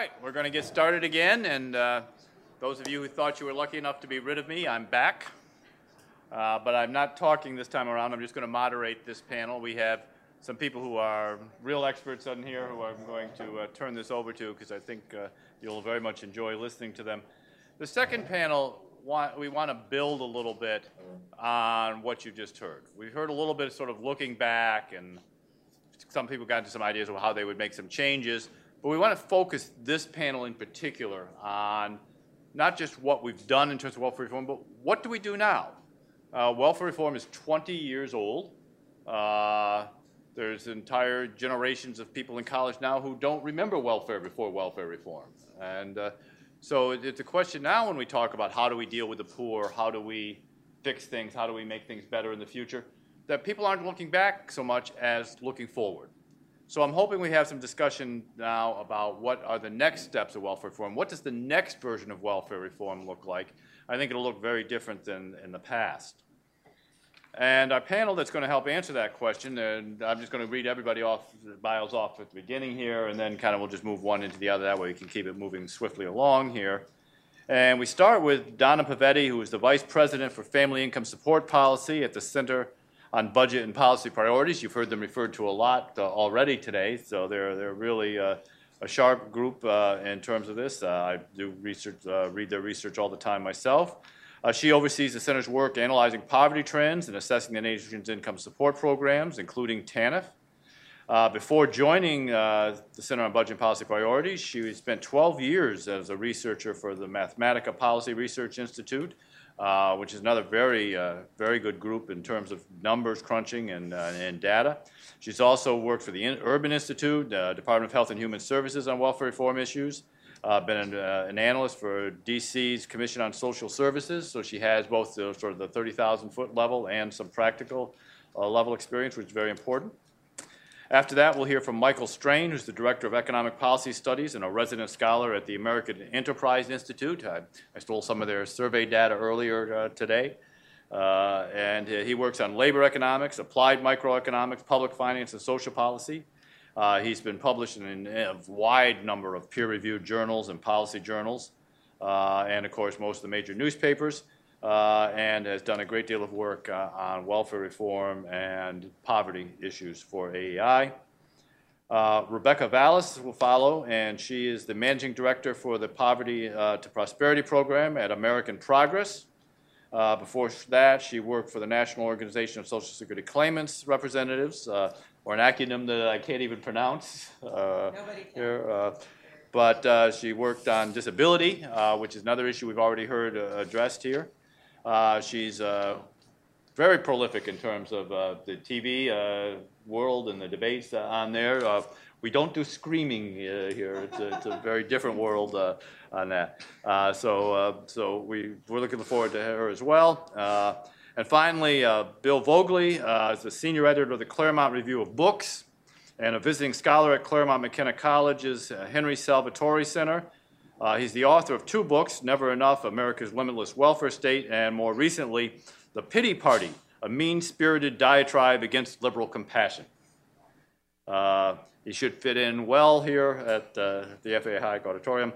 right, we're going to get started again, and uh, those of you who thought you were lucky enough to be rid of me, I'm back. Uh, but I'm not talking this time around. I'm just going to moderate this panel. We have some people who are real experts on here who I'm going to uh, turn this over to because I think uh, you'll very much enjoy listening to them. The second panel, we want to build a little bit on what you just heard. We've heard a little bit of sort of looking back, and some people got into some ideas of how they would make some changes. But we want to focus this panel in particular on not just what we've done in terms of welfare reform, but what do we do now? Uh, welfare reform is 20 years old. Uh, there's entire generations of people in college now who don't remember welfare before welfare reform. And uh, so it's a question now when we talk about how do we deal with the poor, how do we fix things, how do we make things better in the future, that people aren't looking back so much as looking forward. So I'm hoping we have some discussion now about what are the next steps of welfare reform. What does the next version of welfare reform look like? I think it'll look very different than in the past. And our panel that's going to help answer that question, and I'm just going to read everybody off, the bios off at the beginning here, and then kind of we'll just move one into the other. That way we can keep it moving swiftly along here. And we start with Donna Pavetti, who is the Vice President for Family Income Support Policy at the Center on budget and policy priorities. You've heard them referred to a lot uh, already today, so they're, they're really uh, a sharp group uh, in terms of this. Uh, I do research, uh, read their research all the time myself. Uh, she oversees the center's work analyzing poverty trends and assessing the nation's income support programs, including TANF. before joining the Center on Budget and Policy Priorities, she spent 12 years as a researcher for the Mathematica Policy Research Institute, uh, which is another very, uh, very good group in terms of numbers crunching and, uh, and data. She's also worked for the Urban Institute, uh, Department of Health and Human Services on welfare reform issues. Uh, been an, an, analyst for DC's Commission on Social Services, so she has both the, sort of the 30,000 foot level and some practical level experience, which is very important. After that, we'll hear from Michael Strain, who's the Director of Economic Policy Studies and a resident scholar at the American Enterprise Institute. I, I stole some of their survey data earlier uh, today. Uh, and he works on labor economics, applied microeconomics, public finance, and social policy. Uh, he's been published in a wide number of peer reviewed journals and policy journals, uh, and of course, most of the major newspapers uh, and has done a great deal of work uh, on welfare reform and poverty issues for AEI. Uh, Rebecca Vallas will follow, and she is the managing director for the Poverty uh, to Prosperity program at American Progress. Uh, before that, she worked for the National Organization of Social Security Claimants Representatives, uh, or an acronym that I can't even pronounce here. but she worked on disability, which is another issue we've already heard addressed here. Uh, she's uh, very prolific in terms of uh, the TV uh, world and the debates uh, on there. Uh, we don't do screaming here. It's a, it's a, very different world on that. so so we, we're looking forward to her as well. and finally, Bill Voegeli is the senior editor of the Claremont Review of Books and a visiting scholar at Claremont McKenna College's Henry Salvatori Center. Uh, he's the author of two books, Never Enough, America's Limitless Welfare State, and more recently, The Pity Party, a mean-spirited diatribe against liberal compassion. Uh, he should fit in well here at uh, the FAA High Auditorium.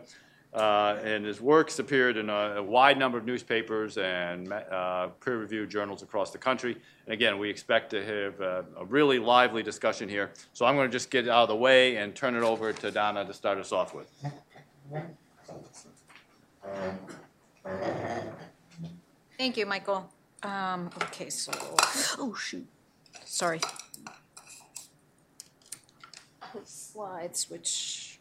Uh, and his works appeared in a, a, wide number of newspapers and uh, peer-reviewed journals across the country. And again, we expect to have a, a really lively discussion here. So I'm going to just get out of the way and turn it over to Donna to start us off with. Thank you, Michael. Um, okay, so, oh, shoot, sorry. Slides, which.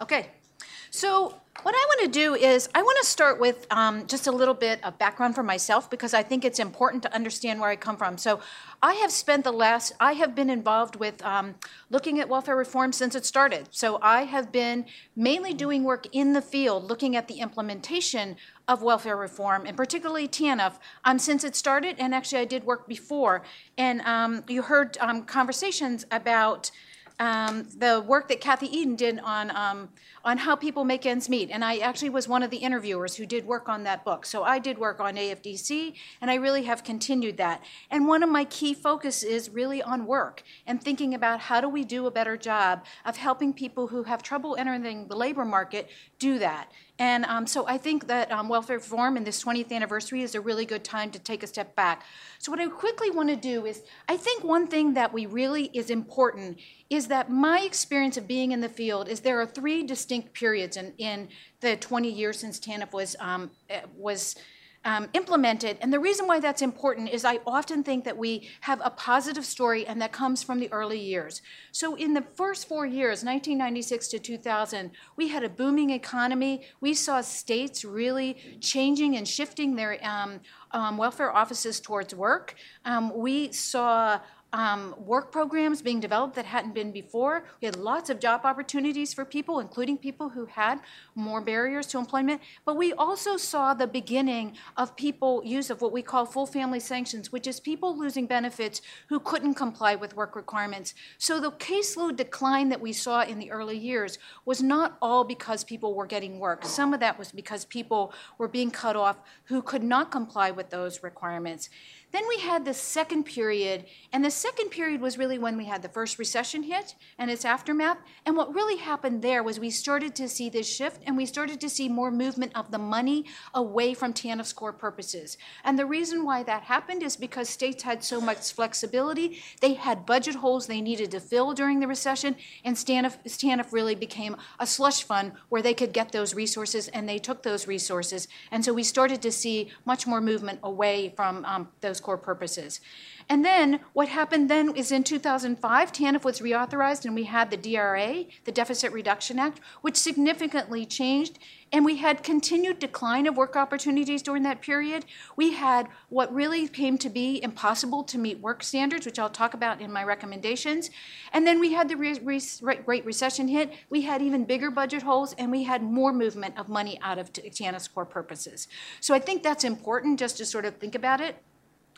Okay, so what I want to do is I want to start with um, just a little bit of background for myself because I think it's important to understand where I come from. So I have spent the last, I have been involved with um, looking at welfare reform since it started. So I have been mainly doing work in the field, looking at the implementation of welfare reform, and particularly TANF, um, since it started. And actually, I did work before. And um, you heard um, conversations about um, the work that Kathy Edin did on, on how people make ends meet. And I actually was one of the interviewers who did work on that book. So I did work on AFDC, and I really have continued that. And one of my key focus is really on work and thinking about how do we do a better job of helping people who have trouble entering the labor market do that. And um, so I think that um, welfare reform and this 20th anniversary is a really good time to take a step back. So what I quickly want to do is, I think one thing that we really is important is that my experience of being in the field is there are three distinct periods in, in the 20 years since TANF was um, eh, was um, implemented. And the reason why that's important is I often think that we have a positive story and that comes from the early years. So in the first four years, 1996 to 2000, we had a booming economy. We saw states really changing and shifting their um, um, welfare offices towards work. Um, we saw um, work programs being developed that hadn't been before. We had lots of job opportunities for people, including people who had more barriers to employment. But we also saw the beginning of people use of what we call full family sanctions, which is people losing benefits who couldn't comply with work requirements. So the caseload decline that we saw in the early years was not all because people were getting work. Some of that was because people were being cut off who could not comply with those requirements. Then we had the second period, and the second period was really when we had the first recession hit and its aftermath. And what really happened there was we started to see this shift and we started to see more movement of the money away from TANF's core purposes. And the reason why that happened is because states had so much flexibility. They had budget holes they needed to fill during the recession, and TANF, TANF really became a slush fund where they could get those resources, and they took those resources. And so we started to see much more movement away from um, those core purposes. And then what happened then is in 2005, TANF was reauthorized and we had the DRA, the Deficit Reduction Act, which significantly changed. And we had continued decline of work opportunities during that period. We had what really came to be impossible to meet work standards, which I'll talk about in my recommendations. And then we had the re- re- Great Recession hit. We had even bigger budget holes, and we had more movement of money out of TANF's core purposes. So I think that's important just to sort of think about it.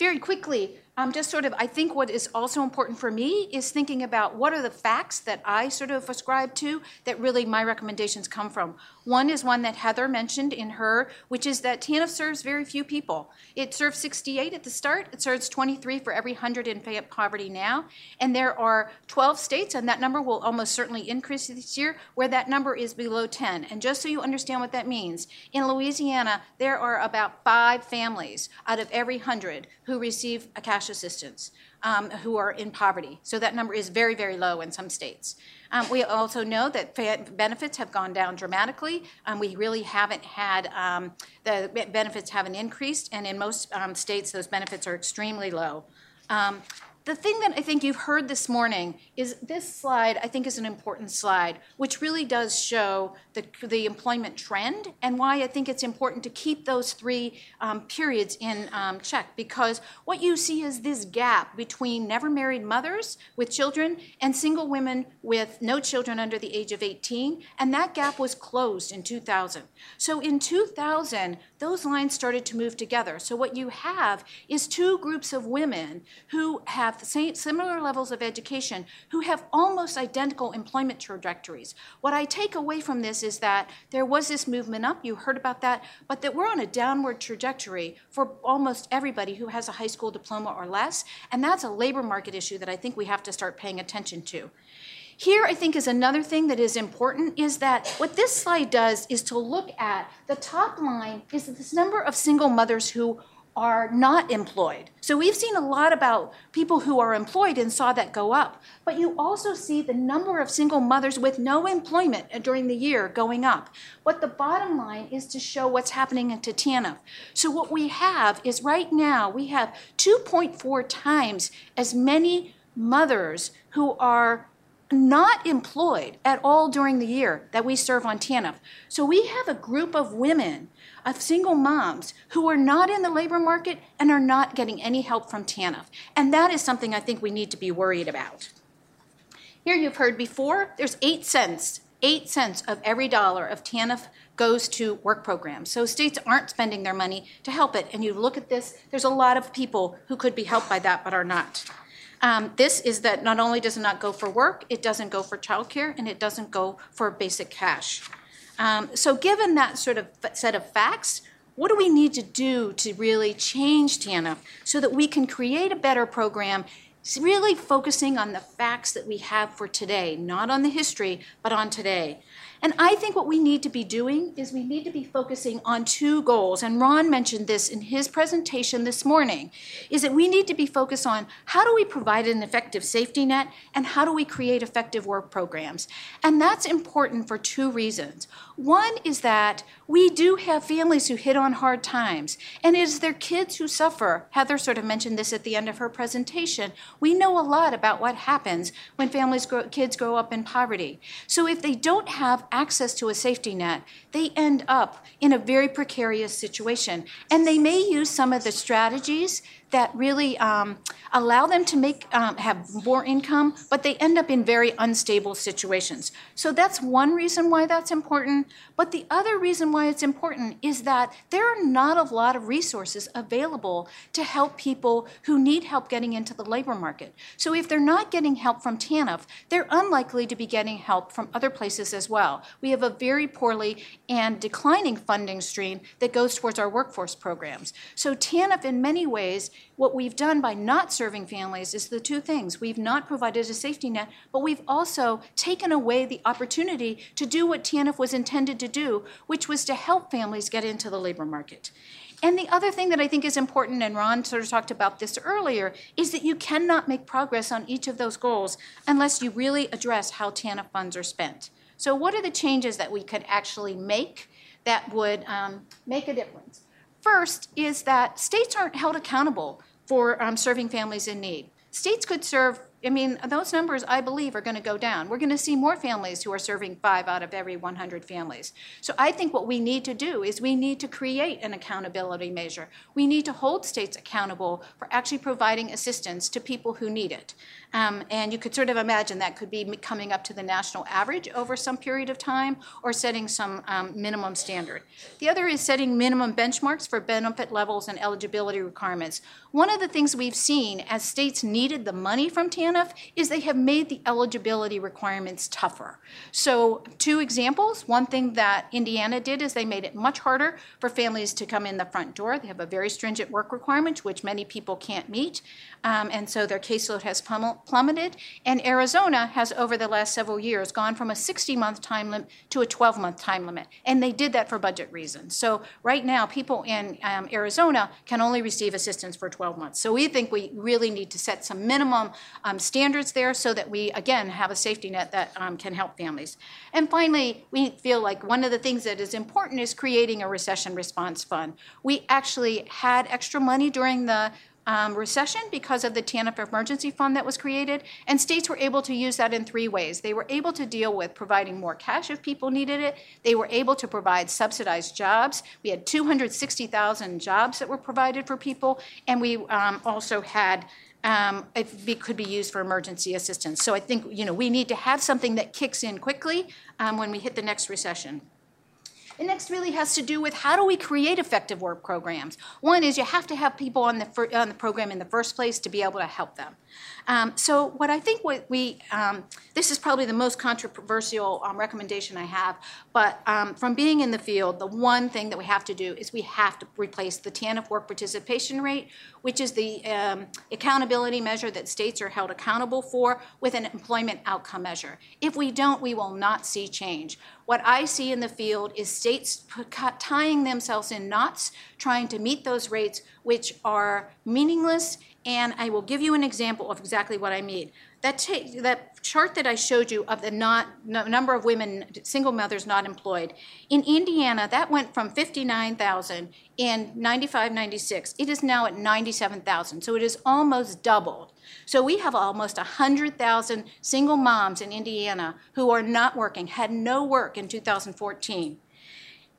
Very quickly, um, just sort of, I think what is also important for me is thinking about what are the facts that I sort of ascribe to that really my recommendations come from. One is one that Heather mentioned in her, which is that TANF serves very few people. It serves 68 at the start, it serves 23 for every 100 in poverty now, and there are 12 states, and that number will almost certainly increase this year, where that number is below 10. And just so you understand what that means, in Louisiana, there are about five families out of every 100 who receive a cash assistance um, who are in poverty. So that number is very, very low in some states. Um, we also know that benefits have gone down dramatically. Um, we really haven't had um, the benefits haven't increased, and in most um, states, those benefits are extremely low. Um, the thing that I think you've heard this morning is this slide, I think, is an important slide, which really does show the, the employment trend and why I think it's important to keep those three um, periods in um, check. Because what you see is this gap between never married mothers with children and single women with no children under the age of 18, and that gap was closed in 2000. So in 2000, those lines started to move together. So what you have is two groups of women who have the same similar levels of education, who have almost identical employment trajectories. What I take away from this is that there was this movement up, you heard about that, but that we're on a downward trajectory for almost everybody who has a high school diploma or less, and that's a labor market issue that I think we have to start paying attention to. Here, I think, is another thing that is important is that what this slide does is to look at the top line is this number of single mothers who are not employed. So we've seen a lot about people who are employed and saw that go up. But you also see the number of single mothers with no employment during the year going up. But the bottom line is to show what's happening into TANF. So what we have is right now we have 2.4 times as many mothers who are not employed at all during the year that we serve on TANF. So we have a group of women, of single moms, who are not in the labor market and are not getting any help from TANF. And that is something I think we need to be worried about. Here you've heard before, there's eight cents, eight cents of every dollar of TANF goes to work programs. So states aren't spending their money to help it. And you look at this, there's a lot of people who could be helped by that but are not. Um, This is that not only does it not go for work, it doesn't go for childcare, and it doesn't go for basic cash. Um, So given that sort of set of facts, what do we need to do to really change TANF so that we can create a better program, really focusing on the facts that we have for today, not on the history, but on today? And I think what we need to be doing is we need to be focusing on two goals. And Ron mentioned this in his presentation this morning, is that we need to be focused on how do we provide an effective safety net and how do we create effective work programs. And that's important for two reasons. One is that we do have families who hit on hard times, and it is their kids who suffer. Heather sort of mentioned this at the end of her presentation. We know a lot about what happens when families grow, kids grow up in poverty. So if they don't have access to a safety net, they end up in a very precarious situation. And they may use some of the strategies that really um, allow them to make um, have more income, but they end up in very unstable situations. So that's one reason why that's important. But the other reason why it's important is that there are not a lot of resources available to help people who need help getting into the labor market. So if they're not getting help from TANF, they're unlikely to be getting help from other places as well. We have a very poorly and declining funding stream that goes towards our workforce programs. So TANF, in many ways, what we've done by not serving families is the two things. We've not provided a safety net, but we've also taken away the opportunity to do what TANF was intended to do, which was to help families get into the labor market. And the other thing that I think is important, and Ron sort of talked about this earlier, is that you cannot make progress on each of those goals unless you really address how TANF funds are spent. So, what are the changes that we could actually make that would um, make a difference? First is that states aren't held accountable for um, serving families in need. States could serve, I mean, those numbers, I believe, are going to go down. We're going to see more families who are serving five out of every 100 families. So I think what we need to do is we need to create an accountability measure. We need to hold states accountable for actually providing assistance to people who need it. Um, and you could sort of imagine that could be coming up to the national average over some period of time or setting some um, minimum standard. The other is setting minimum benchmarks for benefit levels and eligibility requirements. One of the things we've seen as states needed the money from TANF is they have made the eligibility requirements tougher. So, two examples. One thing that Indiana did is they made it much harder for families to come in the front door. They have a very stringent work requirement, which many people can't meet. Um, and so their caseload has plummeted. And Arizona has, over the last several years, gone from a 60 month time limit to a 12 month time limit. And they did that for budget reasons. So right now, people in um, Arizona can only receive assistance for 12 months. So we think we really need to set some minimum um, standards there so that we, again, have a safety net that um, can help families. And finally, we feel like one of the things that is important is creating a recession response fund. We actually had extra money during the um, recession because of the TANF emergency fund that was created, and states were able to use that in three ways. They were able to deal with providing more cash if people needed it. They were able to provide subsidized jobs. We had 260,000 jobs that were provided for people, and we um, also had um, it could be used for emergency assistance. So I think you know we need to have something that kicks in quickly um, when we hit the next recession. The next really has to do with how do we create effective work programs. One is you have to have people on the, on the program in the first place to be able to help them. Um, so what I think what we, um, this is probably the most controversial um, recommendation I have, but um, from being in the field, the one thing that we have to do is we have to replace the TANF work participation rate, which is the um, accountability measure that states are held accountable for, with an employment outcome measure. If we don't, we will not see change. What I see in the field is states tying themselves in knots, trying to meet those rates, which are meaningless and I will give you an example of exactly what I mean. That, that chart that I showed you of the not, no, number of women, single mothers not employed, in Indiana, that went from 59,000 in 95 96. It is now at 97,000. So it is almost doubled. So we have almost 100,000 single moms in Indiana who are not working, had no work in 2014.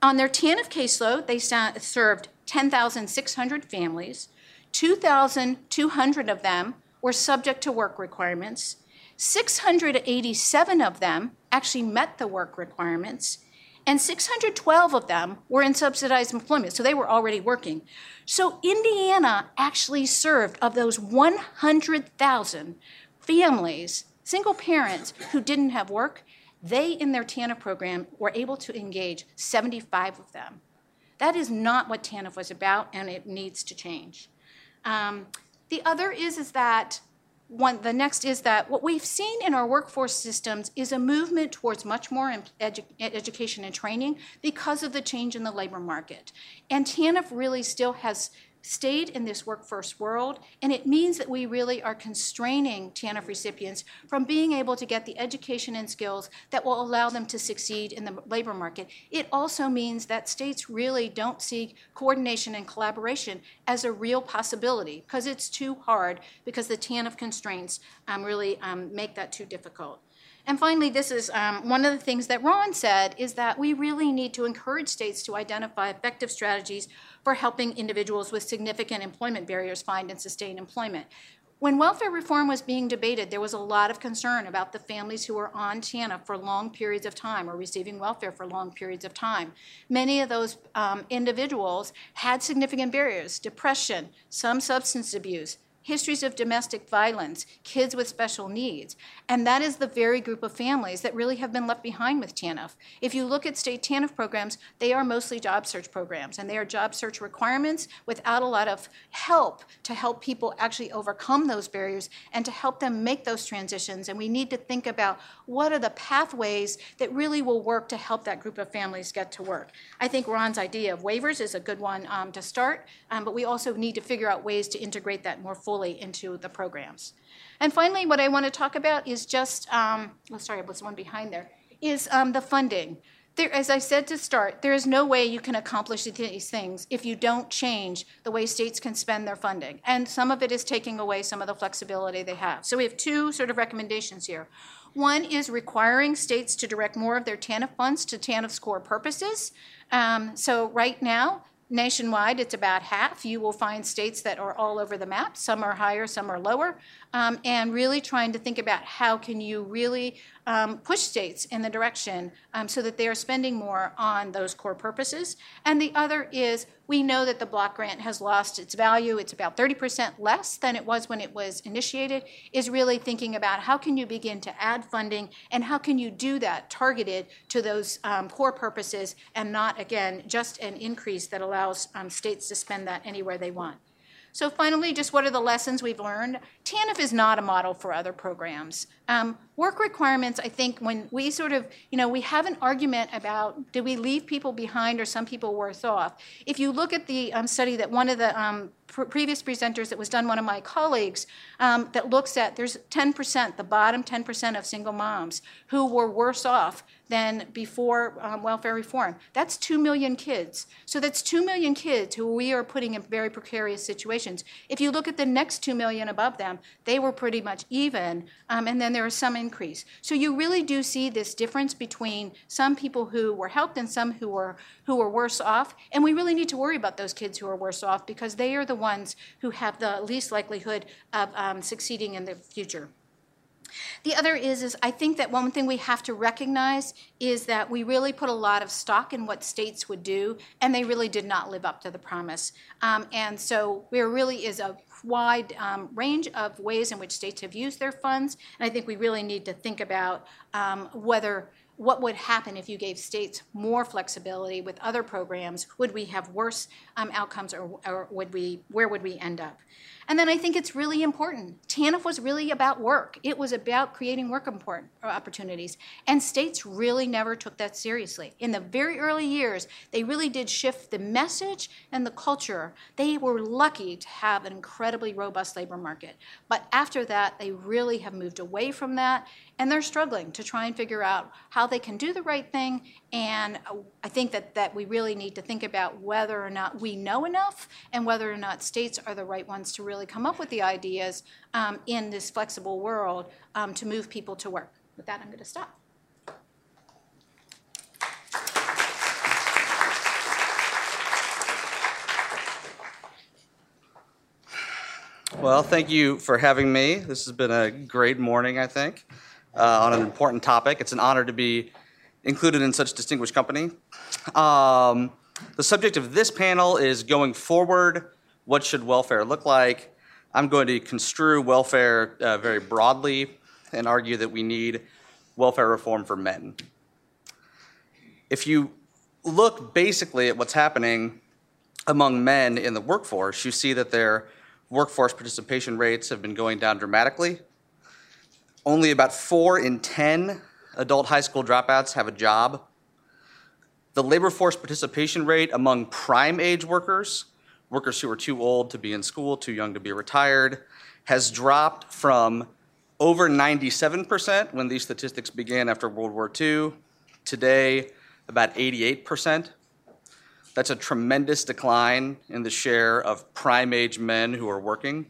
On their TANF caseload, they served 10,600 families. 2,200 of them were subject to work requirements. 687 of them actually met the work requirements. and 612 of them were in subsidized employment, so they were already working. So Indiana actually served, of those 100,000 families, single parents who didn't have work, they in their TANF program were able to engage 75 of them. That is not what TANF was about, and it needs to change. Um, the other is, is that one, the next is that what we've seen in our workforce systems is a movement towards much more edu- education and training because of the change in the labor market. And TANF really still has stayed in this workforce world, and it means that we really are constraining TANF recipients from being able to get the education and skills that will allow them to succeed in the labor market. It also means that states really don't see coordination and collaboration as a real possibility because it's too hard because the TANF constraints um, really um, make that too difficult. And finally, this is um, one of the things that Ron said is that we really need to encourage states to identify effective strategies for helping individuals with significant employment barriers find and sustain employment. When welfare reform was being debated, there was a lot of concern about the families who were on TANF for long periods of time or receiving welfare for long periods of time. Many of those um, individuals had significant barriers depression, some substance abuse, histories of domestic violence, kids with special needs. And that is the very group of families that really have been left behind with TANF. If you look at state TANF programs, they are mostly job search programs, and they are job search requirements without a lot of help to help people actually overcome those barriers and to help them make those transitions. And we need to think about what are the pathways that really will work to help that group of families get to work. I think Ron's idea of waivers is a good one um, to start, um, but we also need to figure out ways to integrate that more fully fully into the programs. And finally, what I want to talk about is just, um, oh, sorry, what's one behind there, is um, the funding. There, as I said to start, there is no way you can accomplish these things if you don't change the way states can spend their funding. And some of it is taking away some of the flexibility they have. So we have two sort of recommendations here. One is requiring states to direct more of their TANF funds to TANF's core purposes. Um, so right now, Nationwide, it's about half. You will find states that are all over the map. Some are higher, some are lower. Um, and really trying to think about how can you really um, push states in the direction um, so that they are spending more on those core purposes. And the other is we know that the block grant has lost its value. It's about 30% less than it was when it was initiated, is really thinking about how can you begin to add funding and how can you do that targeted to those um, core purposes and not, again, just an increase that allows um, states to spend that anywhere they want. So finally, just what are the lessons we've learned? TANF is not a model for other programs. Um, work requirements, I think, when we sort of, you know, we have an argument about do we leave people behind or some people worse off. If you look at the um, study that one of the um, pr- previous presenters that was done, one of my colleagues, um, that looks at there's 10%, the bottom 10% of single moms who were worse off than before um, welfare reform. That's 2 million kids. So that's 2 million kids who we are putting in very precarious situations. If you look at the next 2 million above them, they were pretty much even, um, and then there was some increase. So you really do see this difference between some people who were helped and some who were who were worse off. And we really need to worry about those kids who are worse off because they are the ones who have the least likelihood of um, succeeding in the future. The other is, is I think that one thing we have to recognize is that we really put a lot of stock in what states would do, and they really did not live up to the promise. Um, and so there really is a wide um, range of ways in which states have used their funds, and I think we really need to think about um, whether what would happen if you gave states more flexibility with other programs? Would we have worse um, outcomes, or, or would we? Where would we end up? And then I think it's really important. TANF was really about work. It was about creating work uh, opportunities. And states really never took that seriously. In the very early years, they really did shift the message and the culture. They were lucky to have an incredibly robust labor market. But after that, they really have moved away from that and they're struggling to try and figure out how they can do the right thing. And I think that, that we really need to think about whether or not we know enough and whether or not states are the right ones to really come up with the ideas um, in this flexible world um, to move people to work. With that, I'm going to stop. Well, thank you for having me. This has been a great morning, I think uh, on an important topic. It's an honor to be included in such distinguished company. Um, the subject of this panel is going forward, what should welfare look like? I'm going to construe welfare uh, very broadly and argue that we need welfare reform for men. If you look basically at what's happening among men in the workforce, you see that their workforce participation rates have been going down dramatically. Only about four in 10 adult high school dropouts have a job. The labor force participation rate among prime age workers, workers who are too old to be in school, too young to be retired, has dropped from over 97% when these statistics began after World War II, today, about 88%. That's a tremendous decline in the share of prime age men who are working.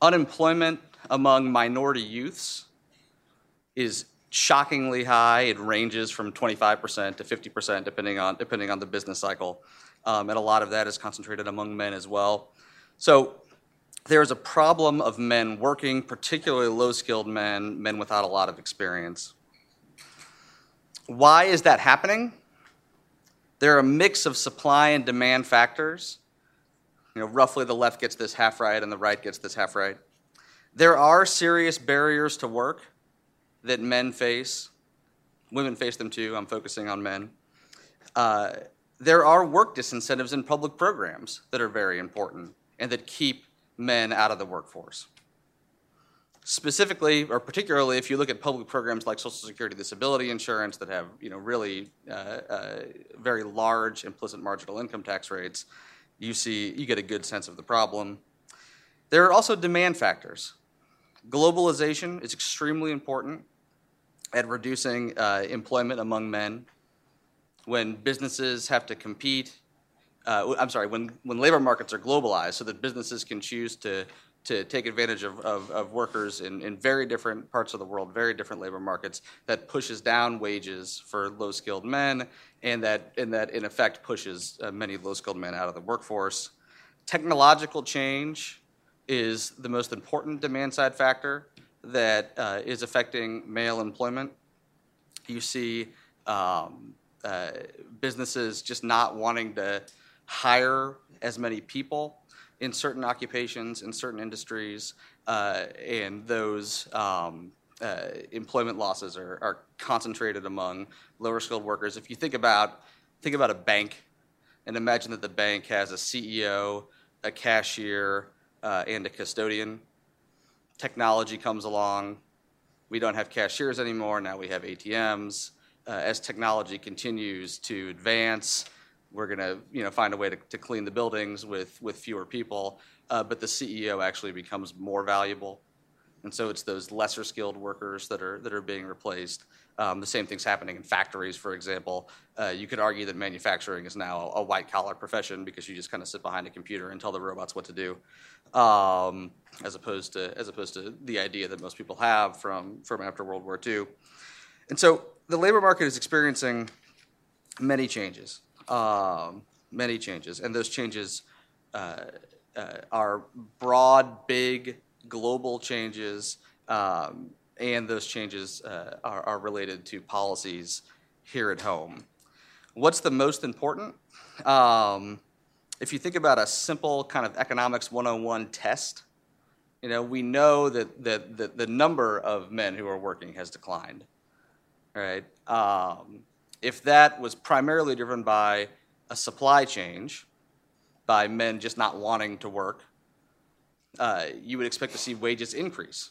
Unemployment among minority youths is shockingly high. It ranges from 25% to 50%, depending on, depending on the business cycle. Um, and a lot of that is concentrated among men as well. So there is a problem of men working, particularly low skilled men, men without a lot of experience. Why is that happening? There are a mix of supply and demand factors. You know, roughly the left gets this half right and the right gets this half right. There are serious barriers to work that men face. Women face them too. I'm focusing on men. Uh, there are work disincentives in public programs that are very important and that keep men out of the workforce. Specifically, or particularly, if you look at public programs like Social Security disability insurance that have, you know, really uh, uh, very large implicit marginal income tax rates, you see, you get a good sense of the problem. There are also demand factors. Globalization is extremely important at reducing uh, employment among men. When businesses have to compete, uh, I'm sorry, when, when labor markets are globalized so that businesses can choose to, to take advantage of, of, of workers in, in very different parts of the world, very different labor markets, that pushes down wages for low skilled men and that, and that in effect pushes uh, many low skilled men out of the workforce. Technological change is the most important demand side factor that uh, is affecting male employment. You see um, uh, businesses just not wanting to hire as many people in certain occupations, in certain industries, uh, and those um, uh, employment losses are, are concentrated among lower skilled workers. If you think about think about a bank, and imagine that the bank has a CEO, a cashier, uh, and a custodian. Technology comes along. We don't have cashiers anymore. Now we have ATMs. Uh, as technology continues to advance, we're going to you know, find a way to, to clean the buildings with, with fewer people. Uh, but the CEO actually becomes more valuable. And so it's those lesser skilled workers that are, that are being replaced. Um, the same thing's happening in factories, for example. Uh, you could argue that manufacturing is now a white collar profession because you just kind of sit behind a computer and tell the robots what to do, um, as opposed to as opposed to the idea that most people have from from after World War II. And so the labor market is experiencing many changes, um, many changes, and those changes uh, uh, are broad, big, global changes. Um, and those changes uh, are, are, related to policies here at home. What's the most important? Um, if you think about a simple kind of economics 101 test, you know, we know that, that, that the number of men who are working has declined, right? Um, if that was primarily driven by a supply change, by men just not wanting to work, uh, you would expect to see wages increase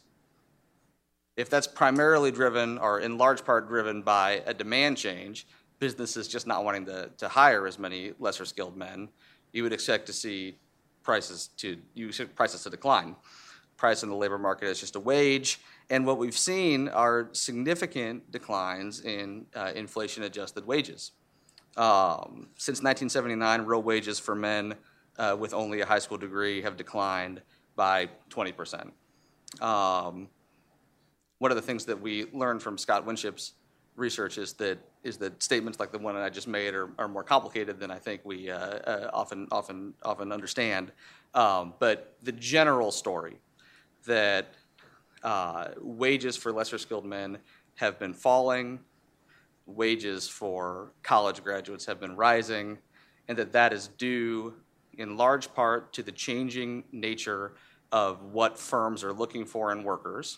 if that's primarily driven or in large part driven by a demand change, businesses just not wanting to, to hire as many lesser skilled men, you would expect to see prices to you prices to decline. Price in the labor market is just a wage, and what we've seen are significant declines in uh, inflation adjusted wages. Um, since 1979, real wages for men uh, with only a high school degree have declined by 20 percent. Um, one of the things that we learned from Scott Winship's research is that is that statements like the one I just made are, are more complicated than I think we uh, uh, often often often understand. Um, but the general story that uh, wages for lesser skilled men have been falling, wages for college graduates have been rising, and that that is due in large part to the changing nature of what firms are looking for in workers,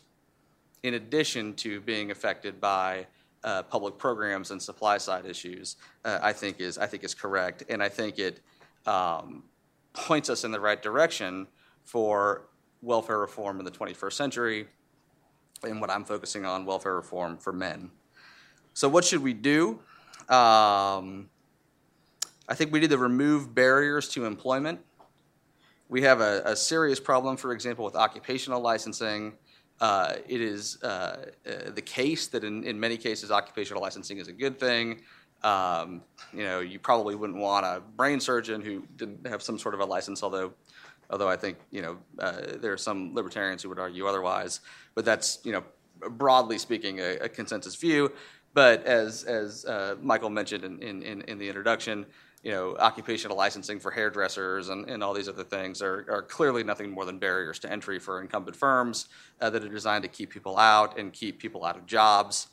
in addition to being affected by uh, public programs and supply side issues, uh, I think is I think is correct, and I think it um, points us in the right direction for welfare reform in the 21st century, and what I'm focusing on, welfare reform for men. So, what should we do? Um, I think we need to remove barriers to employment. We have a, a serious problem, for example, with occupational licensing. Uh, it is uh, uh, the case that in, in many cases occupational licensing is a good thing. Um, you know, you probably wouldn't want a brain surgeon who didn't have some sort of a license, although although I think you know uh, there are some libertarians who would argue otherwise. But that's you know broadly speaking a, a consensus view. But as as uh, Michael mentioned in, in, in the introduction, you know occupational licensing for hairdressers and, and all these other things are, are clearly nothing more than barriers to entry for incumbent firms uh, that are designed to keep people out and keep people out of jobs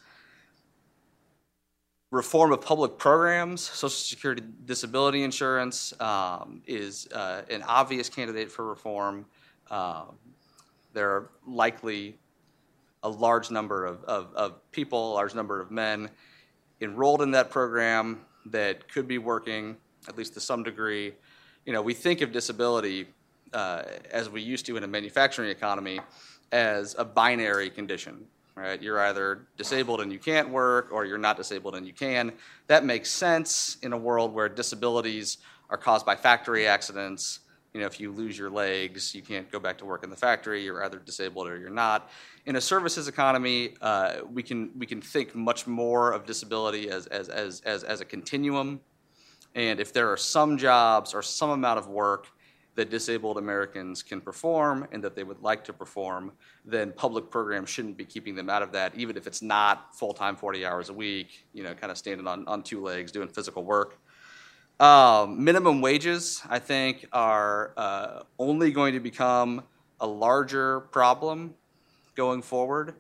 reform of public programs, Social Security disability insurance um, is uh, an obvious candidate for reform. Um, there are likely a large number of, of, of, people, a large number of men enrolled in that program that could be working, at least to some degree. You know, we think of disability uh, as we used to in a manufacturing economy as a binary condition right? You're either disabled and you can't work, or you're not disabled and you can. That makes sense in a world where disabilities are caused by factory accidents. You know, if you lose your legs, you can't go back to work in the factory. You're either disabled or you're not. In a services economy, uh, we can we can think much more of disability as as as as, as a continuum. And if there are some jobs or some amount of work that disabled Americans can perform and that they would like to perform, then public programs shouldn't be keeping them out of that, even if it's not full time, 40 hours a week, you know, kind of standing on, on two legs doing physical work. Um, minimum wages, I think, are uh, only going to become a larger problem going forward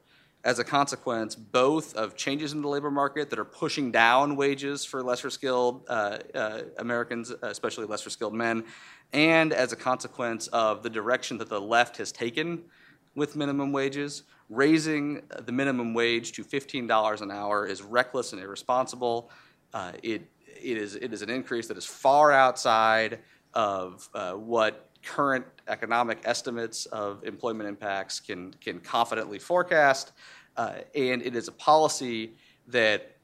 as a consequence both of changes in the labor market that are pushing down wages for lesser skilled uh, uh, Americans, especially lesser skilled men, and as a consequence of the direction that the left has taken with minimum wages. Raising the minimum wage to $15 an hour is reckless and irresponsible. Uh, it, it, is, it is an increase that is far outside of uh, what current economic estimates of employment impacts can, can confidently forecast. Uh, and it is a policy that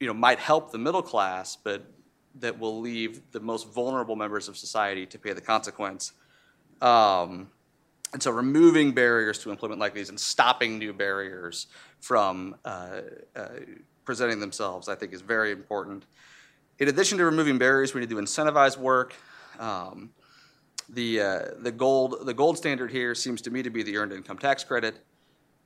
you know, might help the middle class, but that will leave the most vulnerable members of society to pay the consequence. Um, and so, removing barriers to employment like these and stopping new barriers from uh, uh, presenting themselves, I think, is very important. In addition to removing barriers, we need to incentivize work. Um, the, uh, the, gold, the gold standard here seems to me to be the earned income tax credit.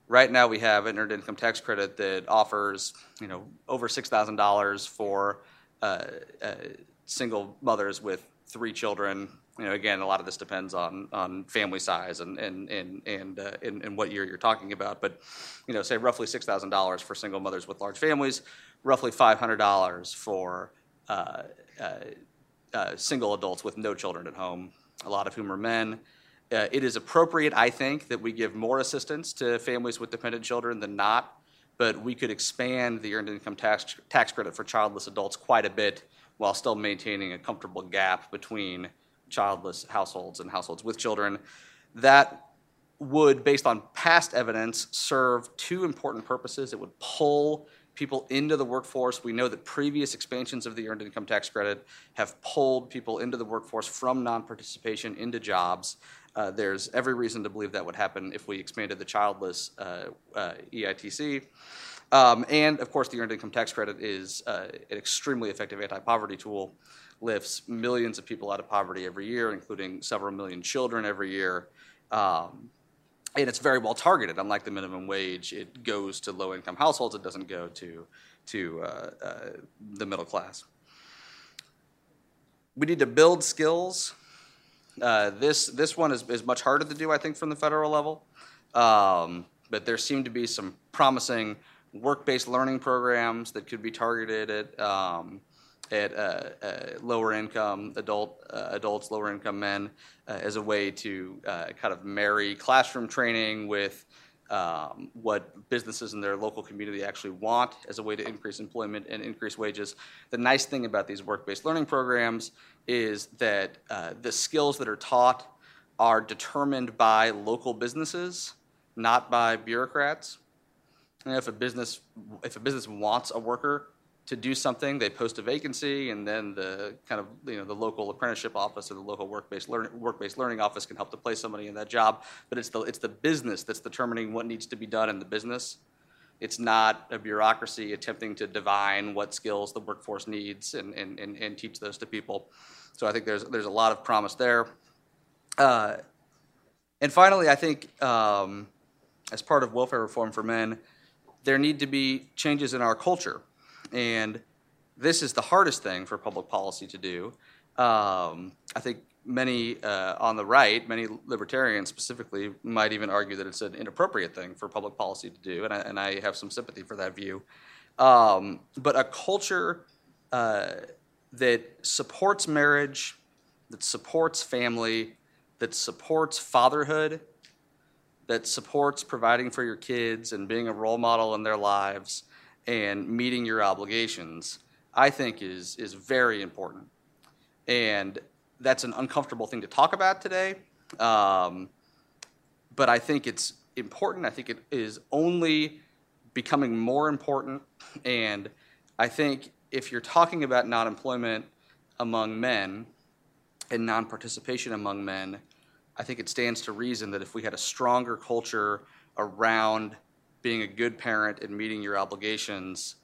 Right now, we have an earned income tax credit that offers, you know, over six thousand dollars for uh, uh, single mothers with three children. You know, again, a lot of this depends on on family size and and and and, uh, what year you're talking about. But you know, say roughly six thousand dollars for single mothers with large families, roughly five hundred dollars for uh, uh, uh, single adults with no children at home, a lot of whom are men. it is appropriate, I think, that we give more assistance to families with dependent children than not but we could expand the earned income tax, tax credit for childless adults quite a bit while still maintaining a comfortable gap between childless households and households with children. That would, based on past evidence, serve two important purposes. It would pull people into the workforce. We know that previous expansions of the earned income tax credit have pulled people into the workforce from non participation into jobs. Uh, there's every reason to believe that would happen if we expanded the childless uh, uh, EITC. Um, and of course, the Earned Income Tax Credit is uh, an extremely effective anti poverty tool, lifts millions of people out of poverty every year, including several million children every year. Um, and it's very well targeted. Unlike the minimum wage, it goes to low income households, it doesn't go to, to uh, uh, the middle class. We need to build skills uh, this this one is, is much harder to do, I think, from the federal level. Um, but there seem to be some promising work-based learning programs that could be targeted at um, at uh, uh, lower income adult uh, adults, lower income men, uh, as a way to kind of marry classroom training with um, what businesses in their local community actually want as a way to increase employment and increase wages. The nice thing about these work-based learning programs is that uh, the skills that are taught are determined by local businesses, not by bureaucrats. And if a business if a business wants a worker to do something, they post a vacancy, and then the kind of you know the local apprenticeship office or the local work-based learning work-based learning office can help to place somebody in that job. But it's the it's the business that's determining what needs to be done in the business. It's not a bureaucracy attempting to divine what skills the workforce needs and, and, and, and teach those to people. So I think there's there's a lot of promise there. Uh, and finally, I think um, as part of welfare reform for men, there need to be changes in our culture. And this is the hardest thing for public policy to do. Um, I think many uh, on the right, many libertarians specifically, might even argue that it's an inappropriate thing for public policy to do, and I, and I have some sympathy for that view. Um, but a culture uh, that supports marriage, that supports family, that supports fatherhood, that supports providing for your kids and being a role model in their lives and meeting your obligations, I think is is very important. And that's an uncomfortable thing to talk about today. Um, but I think it's important. I think it is only becoming more important. And I think if you're talking about non employment among men and non participation among men, I think it stands to reason that if we had a stronger culture around being a good parent and meeting your obligations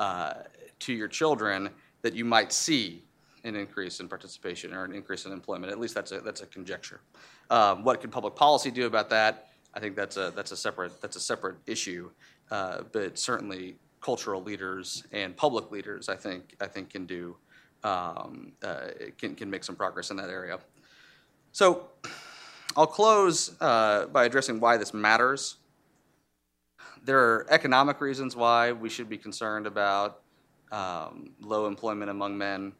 uh, to your children, that you might see an increase in participation or an increase in employment. At least that's a, that's a conjecture. Um, what can public policy do about that? I think that's a, that's a, separate, that's a separate issue. Uh, but certainly cultural leaders and public leaders, I think, I think can do, um, uh, can, can make some progress in that area. So I'll close uh, by addressing why this matters. There are economic reasons why we should be concerned about um, low employment among men.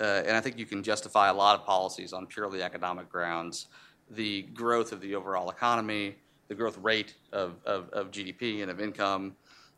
Uh, and I think you can justify a lot of policies on purely economic grounds. The growth of the overall economy, the growth rate of, of, of GDP and of income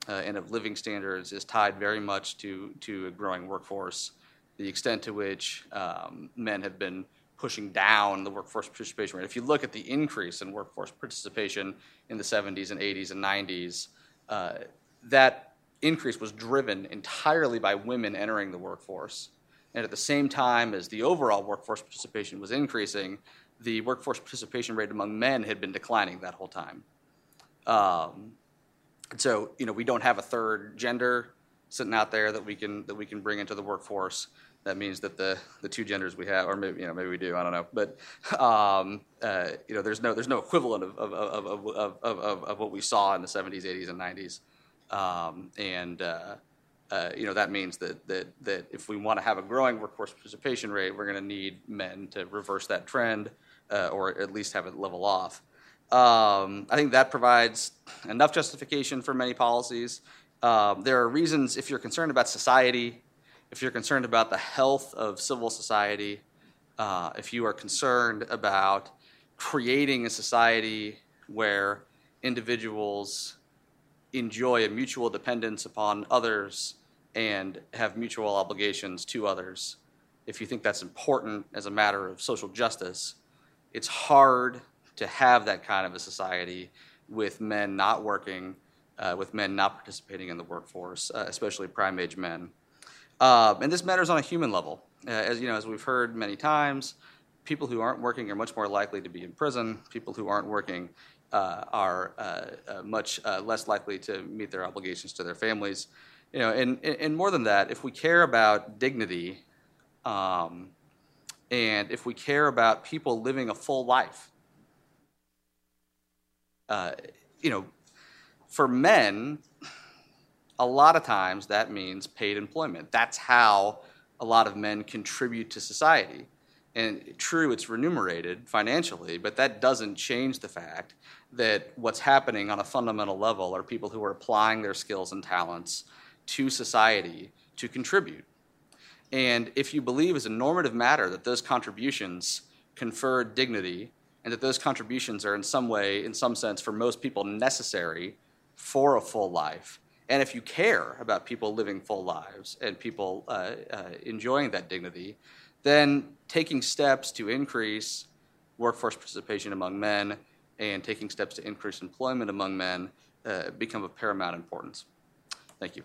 uh, and of living standards is tied very much to, to a growing workforce. The extent to which um, men have been pushing down the workforce participation rate. If you look at the increase in workforce participation in the 70s and 80s and 90s, uh, that increase was driven entirely by women entering the workforce. And at the same time as the overall workforce participation was increasing, the workforce participation rate among men had been declining that whole time. Um, so, you know, we don't have a third gender sitting out there that we can that we can bring into the workforce. That means that the, the two genders we have, or maybe you know maybe we do, I don't know, but um, uh, you know there's no there's no equivalent of of, of, of, of, of, of what we saw in the 70s, 80s, and 90s, um, and uh, uh, you know that means that that that if we want to have a growing workforce participation rate, we're going to need men to reverse that trend, uh, or at least have it level off. Um, I think that provides enough justification for many policies. Um, there are reasons if you're concerned about society if you're concerned about the health of civil society, uh, if you are concerned about creating a society where individuals enjoy a mutual dependence upon others and have mutual obligations to others, if you think that's important as a matter of social justice, it's hard to have that kind of a society with men not working, uh, with men not participating in the workforce, uh, especially prime age men. Uh, and this matters on a human level. Uh, as you know, as we've heard many times, people who aren't working are much more likely to be in prison. People who aren't working uh, are uh, much less likely to meet their obligations to their families. You know, and, and more than that, if we care about dignity, um, and if we care about people living a full life, you know, for men, a lot of times that means paid employment. That's how a lot of men contribute to society. And true, it's remunerated financially, but that doesn't change the fact that what's happening on a fundamental level are people who are applying their skills and talents to society to contribute. And if you believe as a normative matter that those contributions confer dignity and that those contributions are in some way, in some sense, for most people necessary for a full life, and if you care about people living full lives and people uh, uh, enjoying that dignity, then taking steps to increase workforce participation among men and taking steps to increase employment among men uh, become of paramount importance. Thank you.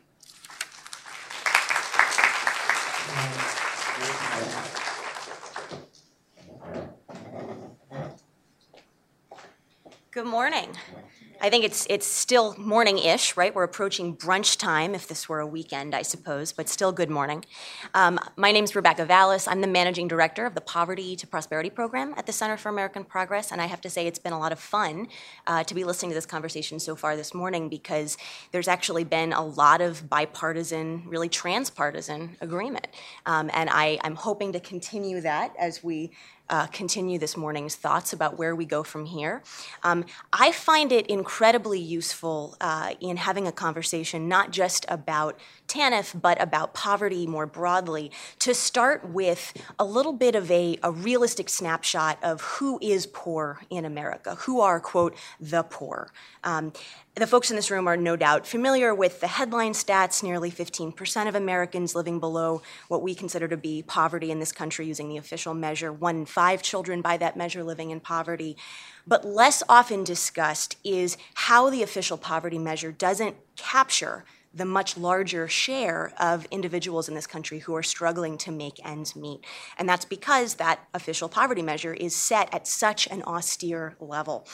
Good morning. I think it's it's still morning-ish, right? We're approaching brunch time, if this were a weekend, I suppose, but still good morning. Um, my name is Rebecca Vallas. I'm the managing director of the Poverty to Prosperity program at the Center for American Progress, and I have to say it's been a lot of fun uh, to be listening to this conversation so far this morning because there's actually been a lot of bipartisan, really transpartisan agreement, um, and I, I'm hoping to continue that as we uh, continue this morning's thoughts about where we go from here. Um, I find it incredibly useful uh, in having a conversation not just about TANF, but about poverty more broadly, to start with a little bit of a, a realistic snapshot of who is poor in America, who are, quote, the poor. Um, the folks in this room are no doubt familiar with the headline stats nearly 15% of Americans living below what we consider to be poverty in this country using the official measure, one in five children by that measure living in poverty. But less often discussed is how the official poverty measure doesn't capture the much larger share of individuals in this country who are struggling to make ends meet. And that's because that official poverty measure is set at such an austere level.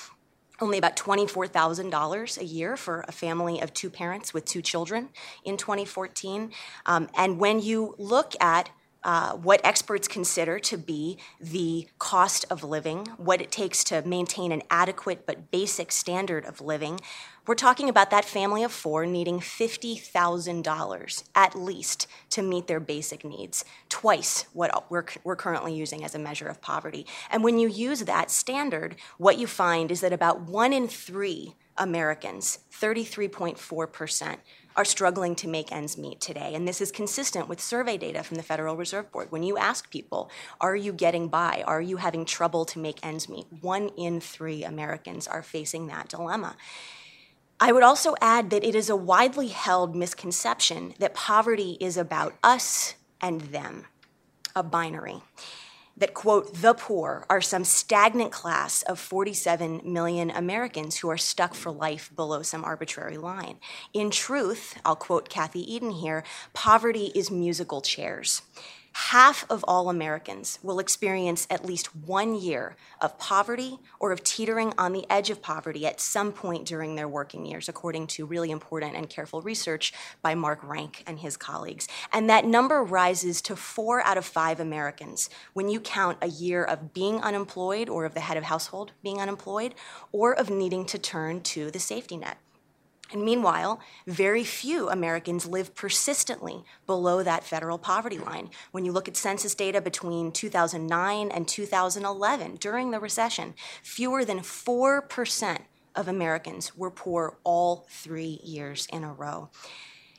Only about $24,000 a year for a family of two parents with two children in 2014. Um, and when you look at uh, what experts consider to be the cost of living, what it takes to maintain an adequate but basic standard of living. We're talking about that family of four needing $50,000 at least to meet their basic needs, twice what we're, we're currently using as a measure of poverty. And when you use that standard, what you find is that about one in three Americans, 33.4%, are struggling to make ends meet today. And this is consistent with survey data from the Federal Reserve Board. When you ask people, are you getting by? Are you having trouble to make ends meet? One in three Americans are facing that dilemma. I would also add that it is a widely held misconception that poverty is about us and them, a binary that, quote, the poor are some stagnant class of 47 million Americans who are stuck for life below some arbitrary line. In truth, I'll quote Kathy Edin here poverty is musical chairs half of all Americans will experience at least one year of poverty or of teetering on the edge of poverty at some point during their working years, according to really important and careful research by Mark Rank and his colleagues. And that number rises to four out of five Americans when you count a year of being unemployed or of the head of household being unemployed or of needing to turn to the safety net. And meanwhile, very few Americans live persistently below that federal poverty line. When you look at census data between 2009 and 2011, during the recession, fewer than 4% of Americans were poor all three years in a row.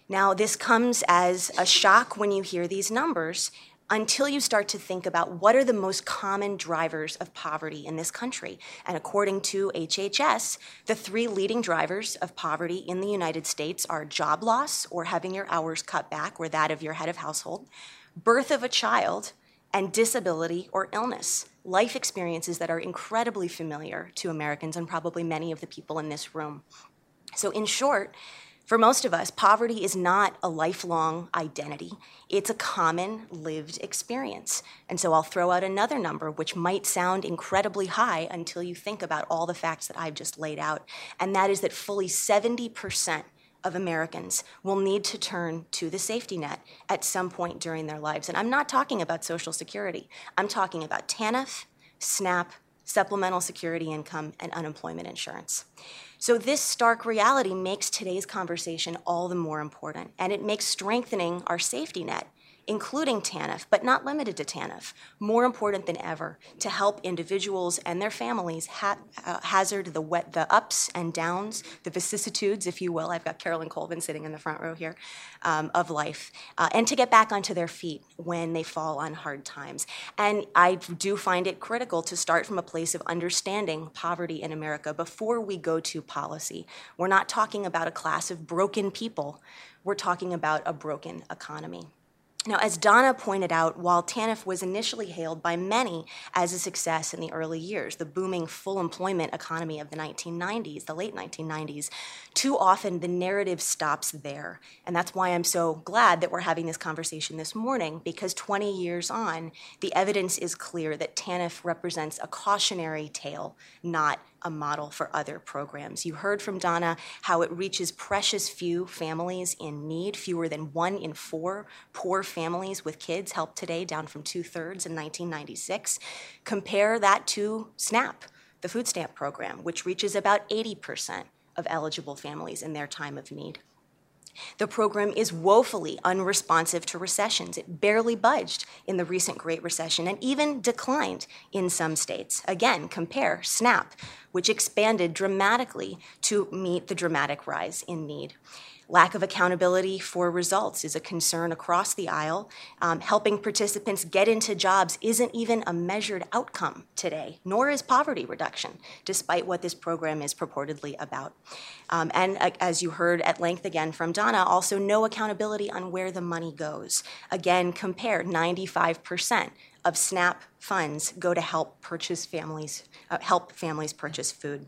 Now, this comes as a shock when you hear these numbers, until you start to think about what are the most common drivers of poverty in this country. And according to HHS, the three leading drivers of poverty in the United States are job loss or having your hours cut back or that of your head of household, birth of a child, and disability or illness. Life experiences that are incredibly familiar to Americans and probably many of the people in this room. So, in short, for most of us, poverty is not a lifelong identity. It's a common lived experience. And so I'll throw out another number, which might sound incredibly high until you think about all the facts that I've just laid out. And that is that fully 70% of Americans will need to turn to the safety net at some point during their lives. And I'm not talking about Social Security, I'm talking about TANF, SNAP, supplemental security income, and unemployment insurance. So, this stark reality makes today's conversation all the more important, and it makes strengthening our safety net including TANF, but not limited to TANF, more important than ever to help individuals and their families ha- uh, hazard the, wet, the ups and downs, the vicissitudes, if you will. I've got Carolyn Colvin sitting in the front row here um, of life, uh, and to get back onto their feet when they fall on hard times. And I do find it critical to start from a place of understanding poverty in America before we go to policy. We're not talking about a class of broken people, we're talking about a broken economy. Now, as Donna pointed out, while TANF was initially hailed by many as a success in the early years, the booming full employment economy of the 1990s, the late 1990s, too often the narrative stops there. And that's why I'm so glad that we're having this conversation this morning, because 20 years on, the evidence is clear that TANF represents a cautionary tale, not a model for other programs. You heard from Donna how it reaches precious few families in need, fewer than one in four poor families with kids helped today, down from two thirds in 1996. Compare that to SNAP, the food stamp program, which reaches about 80% of eligible families in their time of need. The program is woefully unresponsive to recessions. It barely budged in the recent Great Recession and even declined in some states. Again, compare SNAP, which expanded dramatically to meet the dramatic rise in need. Lack of accountability for results is a concern across the aisle. Um, helping participants get into jobs isn't even a measured outcome today, nor is poverty reduction, despite what this program is purportedly about. Um, and uh, as you heard at length again from Donna, also no accountability on where the money goes. Again, compare 95% of SNAP funds go to help purchase families, uh, help families purchase food.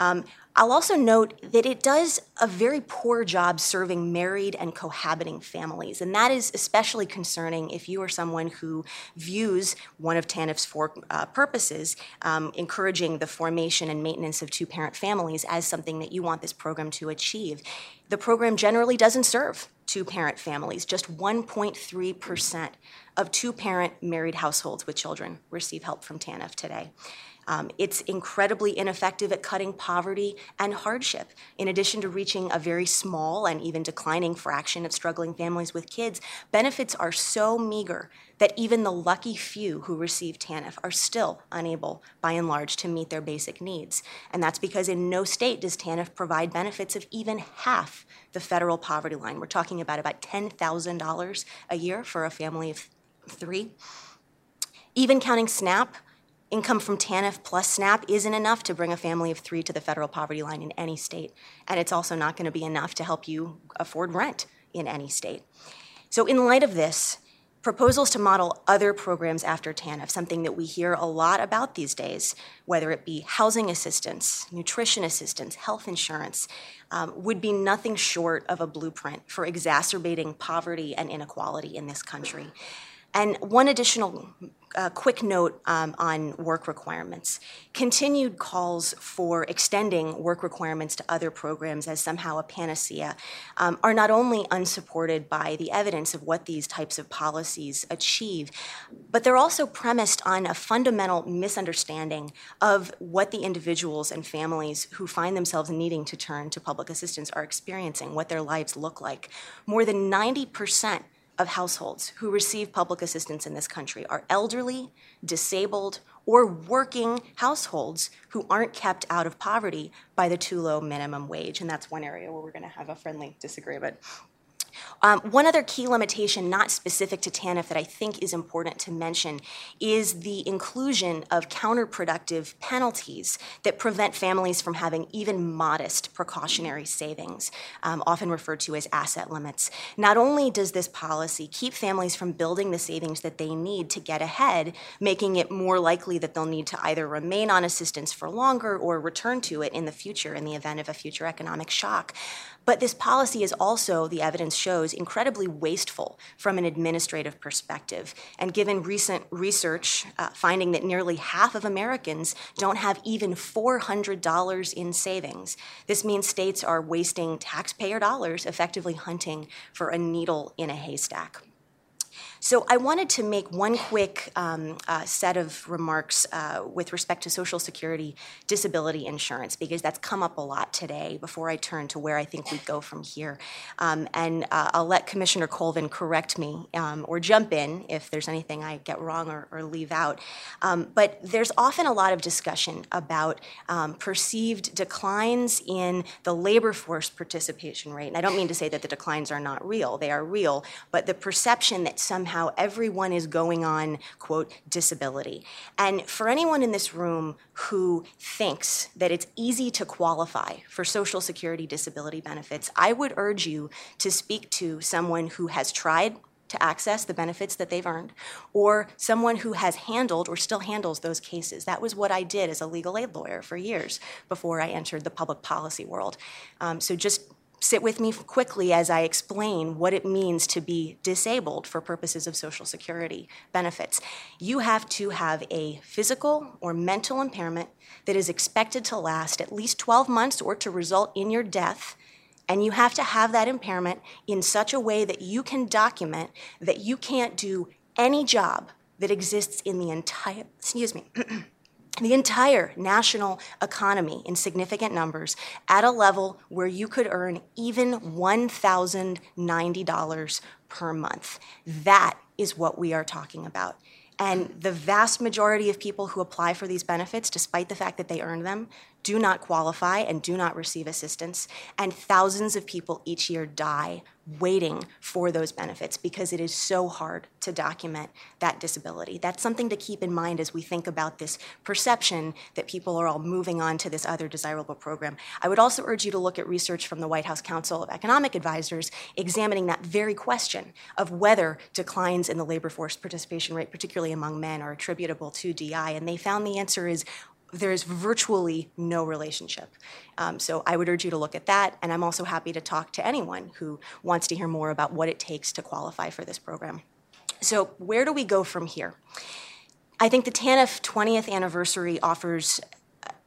Um, I'll also note that it does a very poor job serving married and cohabiting families, and that is especially concerning if you are someone who views one of TANF's four uh, purposes, um, encouraging the formation and maintenance of two parent families, as something that you want this program to achieve. The program generally doesn't serve two parent families. Just 1.3% of two parent married households with children receive help from TANF today. Um, it's incredibly ineffective at cutting poverty and hardship. In addition to reaching a very small and even declining fraction of struggling families with kids, benefits are so meager that even the lucky few who receive TANF are still unable, by and large, to meet their basic needs. And that's because in no state does TANF provide benefits of even half the federal poverty line. We're talking about about $10,000 a year for a family of three. Even counting SNAP, Income from TANF plus SNAP isn't enough to bring a family of three to the federal poverty line in any state. And it's also not going to be enough to help you afford rent in any state. So, in light of this, proposals to model other programs after TANF, something that we hear a lot about these days, whether it be housing assistance, nutrition assistance, health insurance, um, would be nothing short of a blueprint for exacerbating poverty and inequality in this country. And one additional uh, quick note um, on work requirements. Continued calls for extending work requirements to other programs as somehow a panacea um, are not only unsupported by the evidence of what these types of policies achieve, but they're also premised on a fundamental misunderstanding of what the individuals and families who find themselves needing to turn to public assistance are experiencing, what their lives look like. More than 90 percent of households who receive public assistance in this country are elderly, disabled, or working households who aren't kept out of poverty by the too low minimum wage. And that's one area where we're going to have a friendly disagreement. Um, one other key limitation, not specific to TANF, that I think is important to mention is the inclusion of counterproductive penalties that prevent families from having even modest precautionary savings, um, often referred to as asset limits. Not only does this policy keep families from building the savings that they need to get ahead, making it more likely that they'll need to either remain on assistance for longer or return to it in the future in the event of a future economic shock, but this policy is also, the evidence shows, incredibly wasteful from an administrative perspective. And given recent research uh, finding that nearly half of Americans don't have even $400 in savings, this means states are wasting taxpayer dollars effectively hunting for a needle in a haystack. So I wanted to make one quick um, uh, set of remarks uh, with respect to Social Security disability insurance because that's come up a lot today. Before I turn to where I think we go from here, um, and uh, I'll let Commissioner Colvin correct me um, or jump in if there's anything I get wrong or, or leave out. Um, but there's often a lot of discussion about um, perceived declines in the labor force participation rate, and I don't mean to say that the declines are not real; they are real. But the perception that somehow everyone is going on, quote, disability. And for anyone in this room who thinks that it's easy to qualify for Social Security disability benefits, I would urge you to speak to someone who has tried to access the benefits that they've earned, or someone who has handled or still handles those cases. That was what I did as a legal aid lawyer for years before I entered the public policy world. Um, so just sit with me quickly as I explain what it means to be disabled for purposes of Social Security benefits. You have to have a physical or mental impairment that is expected to last at least 12 months or to result in your death. And you have to have that impairment in such a way that you can document that you can't do any job that exists in the entire, excuse me, the entire national economy in significant numbers at a level where you could earn even $1,090 per month. That is what we are talking about. And the vast majority of people who apply for these benefits, despite the fact that they earn them, do not qualify and do not receive assistance. And thousands of people each year die waiting for those benefits because it is so hard to document that disability. That's something to keep in mind as we think about this perception that people are all moving on to this other desirable program. I would also urge you to look at research from the White House Council of Economic Advisors examining that very question of whether declines in the labor force participation rate, particularly among men, are attributable to DI. And they found the answer is there is virtually no relationship. Um, so I would urge you to look at that, and I'm also happy to talk to anyone who wants to hear more about what it takes to qualify for this program. So, where do we go from here? I think the TANF 20th anniversary offers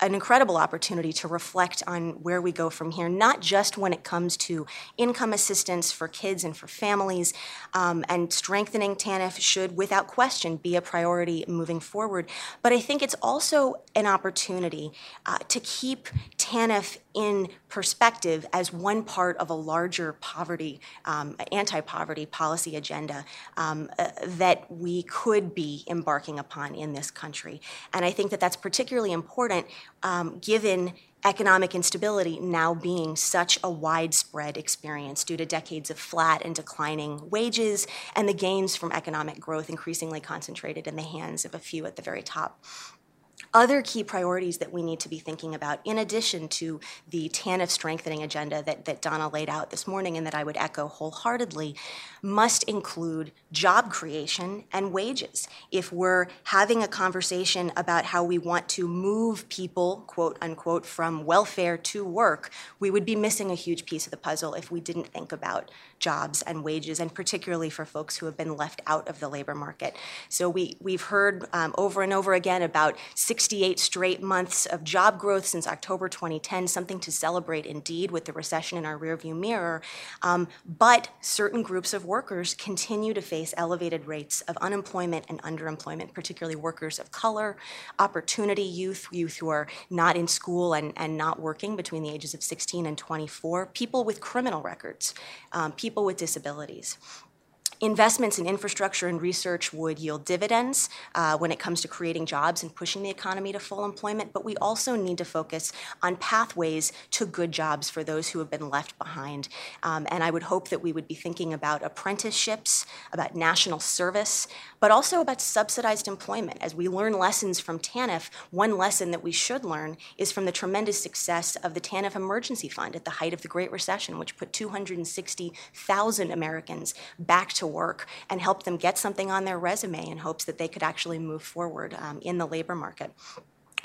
an incredible opportunity to reflect on where we go from here, not just when it comes to income assistance for kids and for families, um, and strengthening TANF should, without question, be a priority moving forward. But I think it's also an opportunity uh, to keep TANF in perspective as one part of a larger poverty, um, anti poverty policy agenda um, uh, that we could be embarking upon in this country. And I think that that's particularly important um, given economic instability now being such a widespread experience due to decades of flat and declining wages and the gains from economic growth increasingly concentrated in the hands of a few at the very top other key priorities that we need to be thinking about, in addition to the TANF strengthening agenda that, that Donna laid out this morning and that I would echo wholeheartedly, must include job creation and wages. If we're having a conversation about how we want to move people, quote unquote, from welfare to work, we would be missing a huge piece of the puzzle if we didn't think about jobs and wages, and particularly for folks who have been left out of the labor market. So we, we've heard um, over and over again about 68 straight months of job growth since October 2010, something to celebrate indeed with the recession in our rearview mirror. Um, but certain groups of workers continue to face elevated rates of unemployment and underemployment, particularly workers of color, opportunity youth, youth who are not in school and, and not working between the ages of 16 and 24, people with criminal records, um, people people with disabilities. Investments in infrastructure and research would yield dividends uh, when it comes to creating jobs and pushing the economy to full employment, but we also need to focus on pathways to good jobs for those who have been left behind. Um, and I would hope that we would be thinking about apprenticeships, about national service, but also about subsidized employment. As we learn lessons from TANF, one lesson that we should learn is from the tremendous success of the TANF Emergency Fund at the height of the Great Recession, which put 260,000 Americans back to work and help them get something on their resume in hopes that they could actually move forward um, in the labor market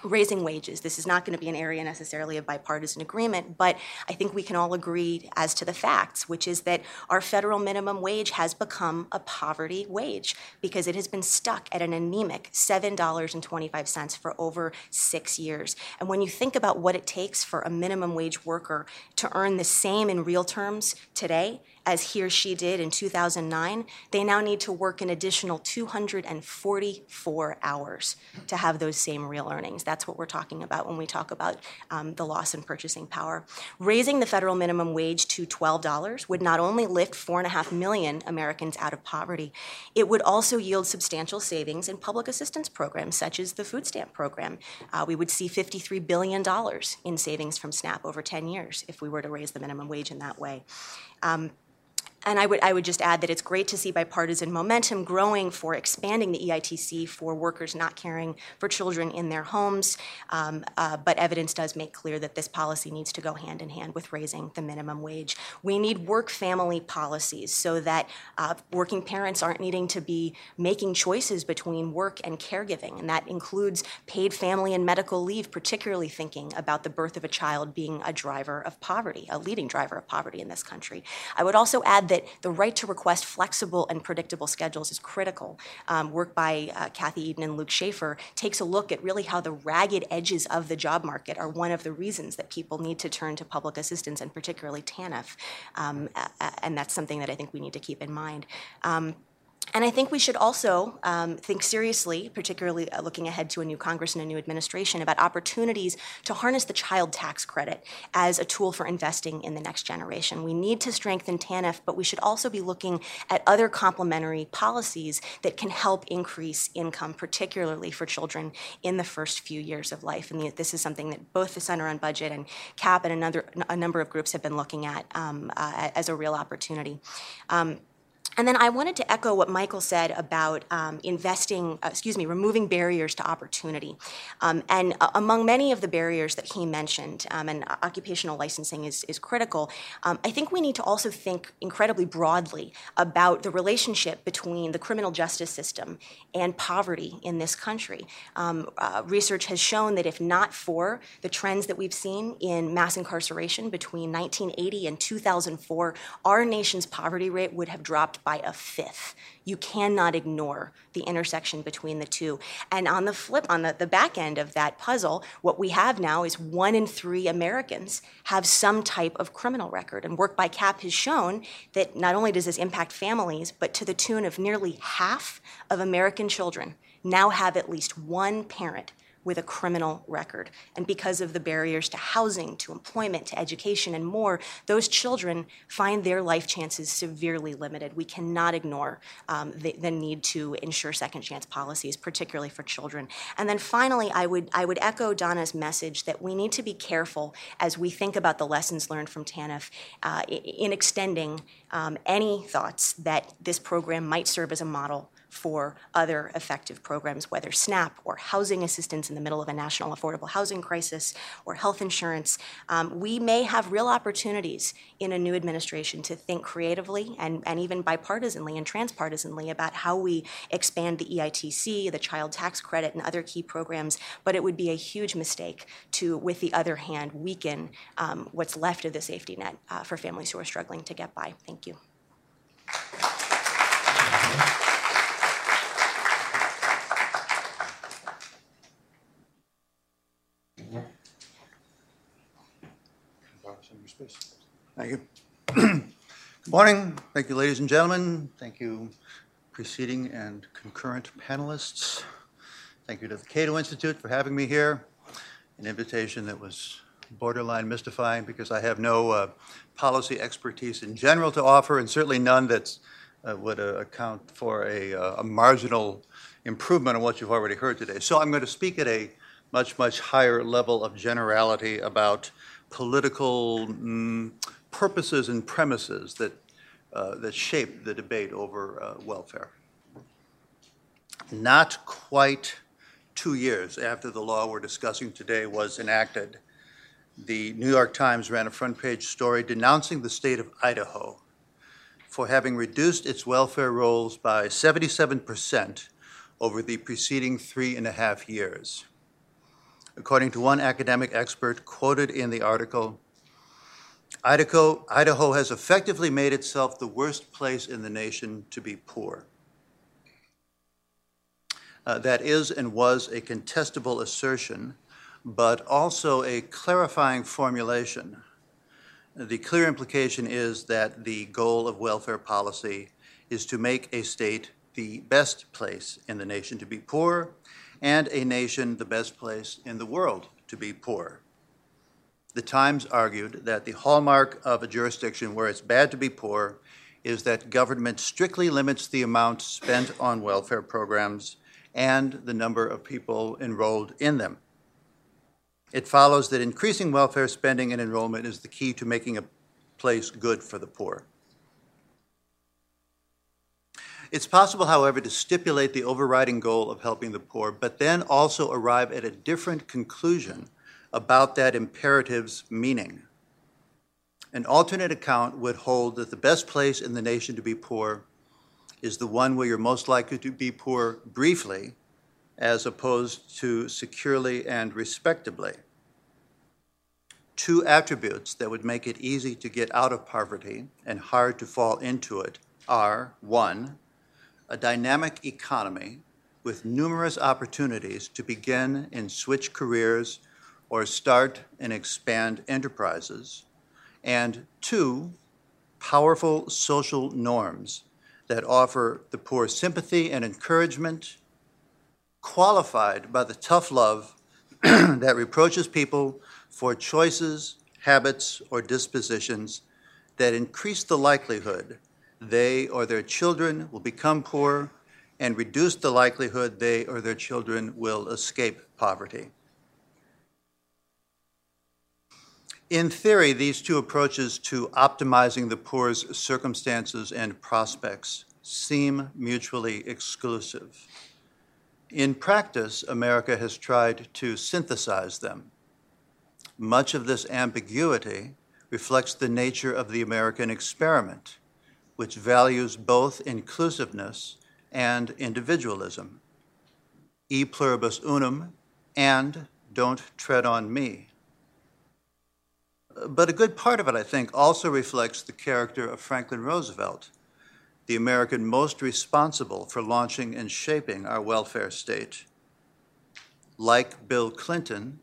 raising wages. This is not going to be an area necessarily of bipartisan agreement, but I think we can all agree as to the facts, which is that our federal minimum wage has become a poverty wage because it has been stuck at an anemic $7.25 for over six years. And when you think about what it takes for a minimum wage worker to earn the same in real terms today as he or she did in 2009, they now need to work an additional 244 hours to have those same real earnings. That's what we're talking about when we talk about um, the loss in purchasing power. Raising the federal minimum wage to $12 would not only lift 4.5 million Americans out of poverty, it would also yield substantial savings in public assistance programs such as the food stamp program. Uh, we would see $53 billion in savings from SNAP over 10 years if we were to raise the minimum wage in that way. Um, and I would, I would just add that it's great to see bipartisan momentum growing for expanding the EITC for workers not caring for children in their homes. Um, uh, but evidence does make clear that this policy needs to go hand in hand with raising the minimum wage. We need work family policies so that uh, working parents aren't needing to be making choices between work and caregiving. And that includes paid family and medical leave, particularly thinking about the birth of a child being a driver of poverty, a leading driver of poverty in this country. I would also add that the right to request flexible and predictable schedules is critical. Um, work by uh, Kathy Edin and Luke Shaefer takes a look at really how the ragged edges of the job market are one of the reasons that people need to turn to public assistance and particularly TANF. Um, and that's something that I think we need to keep in mind. Um, and I think we should also um, think seriously, particularly uh, looking ahead to a new Congress and a new administration, about opportunities to harness the child tax credit as a tool for investing in the next generation. We need to strengthen TANF, but we should also be looking at other complementary policies that can help increase income, particularly for children in the first few years of life. And this is something that both the Center on Budget and CAP and another, a number of groups have been looking at um, uh, as a real opportunity. Um, and then I wanted to echo what Michael said about um, investing, uh, excuse me, removing barriers to opportunity. Um, and uh, among many of the barriers that he mentioned, um, and occupational licensing is, is critical, um, I think we need to also think incredibly broadly about the relationship between the criminal justice system and poverty in this country. Um, uh, research has shown that if not for the trends that we've seen in mass incarceration between 1980 and 2004, our nation's poverty rate would have dropped by a fifth. You cannot ignore the intersection between the two. And on the flip, on the, the back end of that puzzle, what we have now is one in three Americans have some type of criminal record. And work by CAP has shown that not only does this impact families, but to the tune of nearly half of American children now have at least one parent with a criminal record. And because of the barriers to housing, to employment, to education, and more, those children find their life chances severely limited. We cannot ignore um, the, the need to ensure second chance policies, particularly for children. And then finally, I would, I would echo Donna's message that we need to be careful as we think about the lessons learned from TANF uh, in extending um, any thoughts that this program might serve as a model for other effective programs, whether SNAP or housing assistance in the middle of a national affordable housing crisis or health insurance. Um, we may have real opportunities in a new administration to think creatively and, and even bipartisanly and transpartisanly about how we expand the EITC, the child tax credit, and other key programs. But it would be a huge mistake to, with the other hand, weaken um, what's left of the safety net uh, for families who are struggling to get by. Thank you. Thank you. Good morning. Thank you, ladies and gentlemen. Thank you, preceding and concurrent panelists. Thank you to the Cato Institute for having me here. An invitation that was borderline mystifying because I have no uh, policy expertise in general to offer, and certainly none that would uh, account for a uh, a marginal improvement on what you've already heard today. So I'm going to speak at a much, much higher level of generality about political mm, purposes and premises that, uh, that shape the debate over uh, welfare. Not quite two years after the law we're discussing today was enacted, the New York Times ran a front page story denouncing the state of Idaho for having reduced its welfare rolls by 77% over the preceding three and a half years. According to one academic expert quoted in the article, Idaho, Idaho has effectively made itself the worst place in the nation to be poor. Uh, that is and was a contestable assertion, but also a clarifying formulation the clear implication is that the goal of welfare policy is to make a state the best place in the nation to be poor and a nation the best place in the world to be poor. The Times argued that the hallmark of a jurisdiction where it's bad to be poor is that government strictly limits the amount spent on welfare programs and the number of people enrolled in them. It follows that increasing welfare spending and enrollment is the key to making a place good for the poor. It's possible, however, to stipulate the overriding goal of helping the poor, but then also arrive at a different conclusion about that imperative's meaning. An alternate account would hold that the best place in the nation to be poor is the one where you're most likely to be poor briefly, as opposed to securely and respectably. Two attributes that would make it easy to get out of poverty and hard to fall into it are one, a dynamic economy with numerous opportunities to begin and switch careers or start and expand enterprises, and two, powerful social norms that offer the poor sympathy and encouragement, qualified by the tough love that reproaches people for choices, habits, or dispositions that increase the likelihood they or their children will become poor and reduce the likelihood they or their children will escape poverty. In theory, these two approaches to optimizing the poor's circumstances and prospects seem mutually exclusive. In practice, America has tried to synthesize them. Much of this ambiguity reflects the nature of the American experiment, which values both inclusiveness and individualism. E pluribus unum and don't tread on me. But a good part of it, I think, also reflects the character of Franklin Roosevelt, the American most responsible for launching and shaping our welfare state. Like Bill Clinton,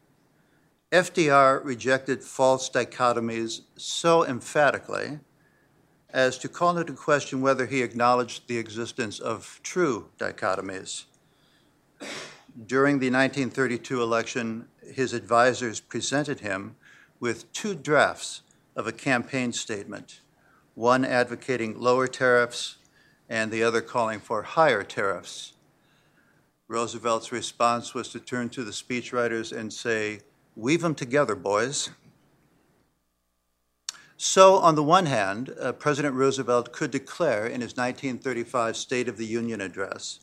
FDR rejected false dichotomies so emphatically as to call into question whether he acknowledged the existence of true dichotomies. During the 1932 election, his advisors presented him with two drafts of a campaign statement, one advocating lower tariffs and the other calling for higher tariffs. Roosevelt's response was to turn to the speechwriters and say, Weave them together, boys. So, on the one hand, uh, President Roosevelt could declare in his 1935 State of the Union address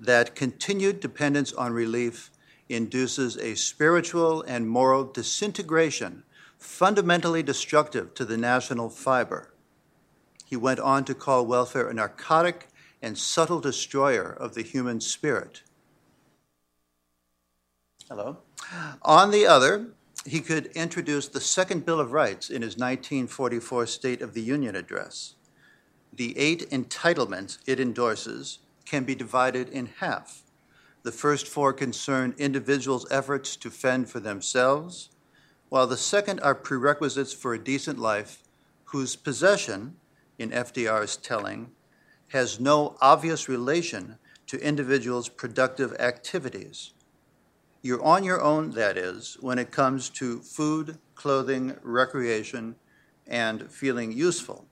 that continued dependence on relief induces a spiritual and moral disintegration fundamentally destructive to the national fiber. He went on to call welfare a narcotic and subtle destroyer of the human spirit. Hello. On the other, he could introduce the Second Bill of Rights in his 1944 State of the Union address. The eight entitlements it endorses can be divided in half. The first four concern individuals' efforts to fend for themselves, while the second are prerequisites for a decent life whose possession, in FDR's telling, has no obvious relation to individuals' productive activities. You're on your own, that is, when it comes to food, clothing, recreation, and feeling useful.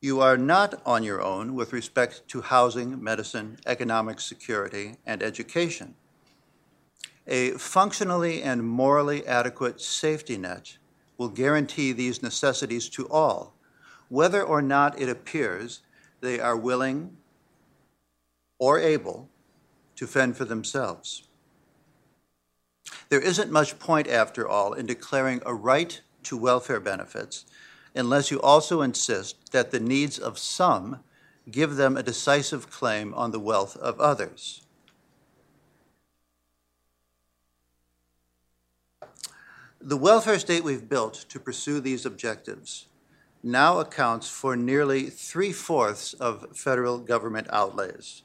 You are not on your own with respect to housing, medicine, economic security, and education. A functionally and morally adequate safety net will guarantee these necessities to all, whether or not it appears they are willing or able to fend for themselves. There isn't much point, after all, in declaring a right to welfare benefits unless you also insist that the needs of some give them a decisive claim on the wealth of others. The welfare state we've built to pursue these objectives now accounts for nearly three fourths of federal government outlays.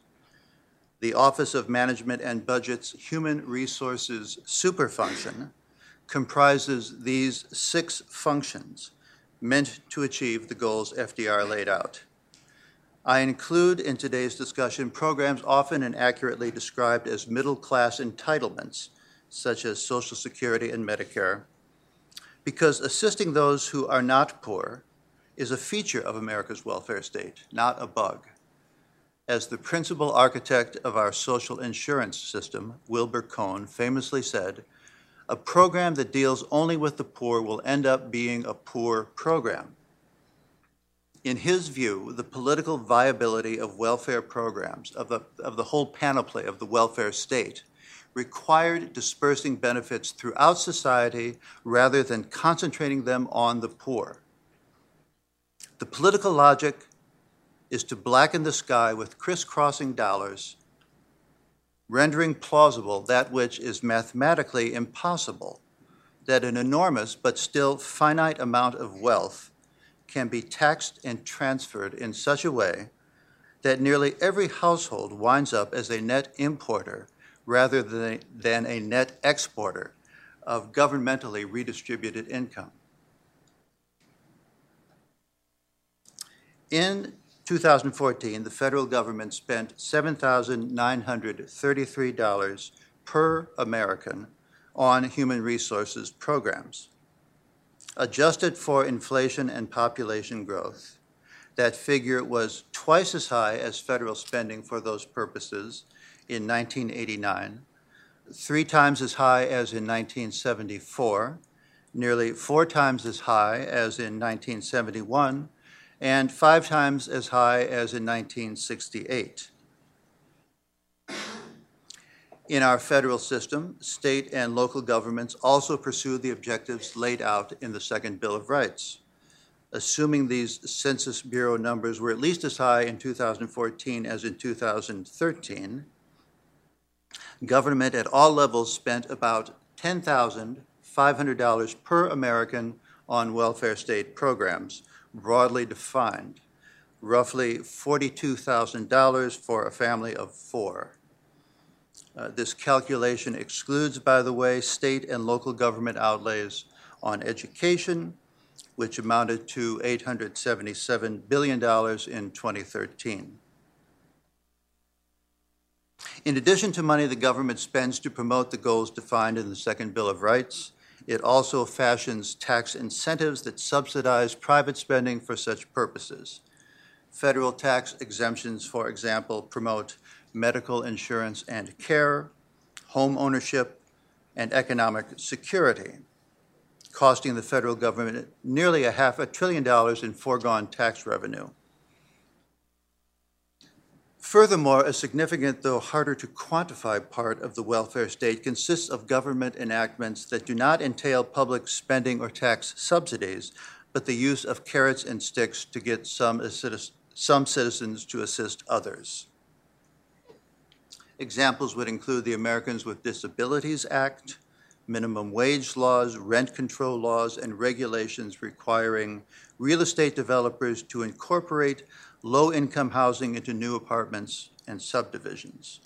The Office of Management and Budget's Human Resources Superfunction comprises these six functions meant to achieve the goals FDR laid out. I include in today's discussion programs often and accurately described as middle-class entitlements, such as Social Security and Medicare, because assisting those who are not poor is a feature of America's welfare state, not a bug. As the principal architect of our social insurance system, Wilbur Cohen, famously said, a program that deals only with the poor will end up being a poor program. In his view, the political viability of welfare programs, of the, of the whole panoply of the welfare state, required dispersing benefits throughout society rather than concentrating them on the poor. The political logic is to blacken the sky with crisscrossing dollars, rendering plausible that which is mathematically impossible, that an enormous but still finite amount of wealth can be taxed and transferred in such a way that nearly every household winds up as a net importer rather than, than a net exporter of governmentally redistributed income. In 2014, the federal government spent $7,933 per American on human resources programs. Adjusted for inflation and population growth, that figure was twice as high as federal spending for those purposes in 1989, three times as high as in 1974, nearly four times as high as in 1971, and five times as high as in 1968. In our federal system, state and local governments also pursue the objectives laid out in the Second Bill of Rights. Assuming these Census Bureau numbers were at least as high in 2014 as in 2013, government at all levels spent about $10,500 per American on welfare state programs, broadly defined, roughly $42,000 for a family of four. Uh, this calculation excludes, by the way, state and local government outlays on education, which amounted to $877 billion in 2013. In addition to money the government spends to promote the goals defined in the Second Bill of Rights, it also fashions tax incentives that subsidize private spending for such purposes. Federal tax exemptions, for example, promote medical insurance and care, home ownership, and economic security, costing the federal government nearly a half a trillion dollars in foregone tax revenue. Furthermore, a significant, though harder to quantify part of the welfare state consists of government enactments that do not entail public spending or tax subsidies, but the use of carrots and sticks to get some, some citizens to assist others. Examples would include the Americans with Disabilities Act, minimum wage laws, rent control laws, and regulations requiring real estate developers to incorporate low income housing into new apartments and subdivisions.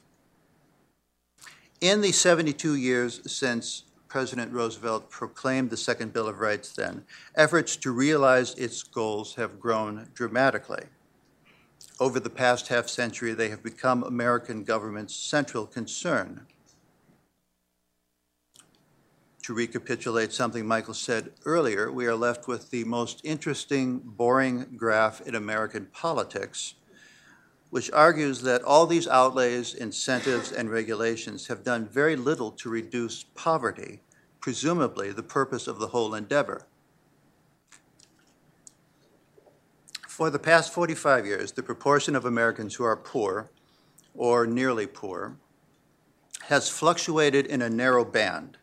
In the 72 years since President Roosevelt proclaimed the Second Bill of Rights, then, efforts to realize its goals have grown dramatically. Over the past half century, they have become American government's central concern to recapitulate something Michael said earlier, we are left with the most interesting, boring graph in American politics, which argues that all these outlays, incentives, and regulations have done very little to reduce poverty, presumably the purpose of the whole endeavor. For the past 45 years, the proportion of Americans who are poor or nearly poor has fluctuated in a narrow band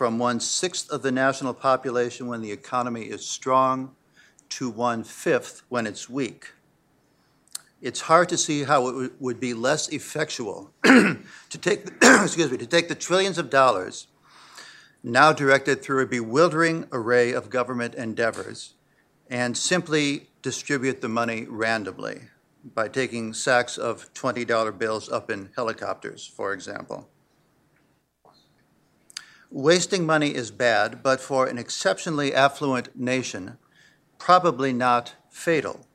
from one sixth of the national population when the economy is strong to one fifth when it's weak. It's hard to see how it would be less effectual to take, excuse me, to take the trillions of dollars now directed through a bewildering array of government endeavors and simply distribute the money randomly by taking sacks of $20 bills up in helicopters, for example. Wasting money is bad, but for an exceptionally affluent nation, probably not fatal.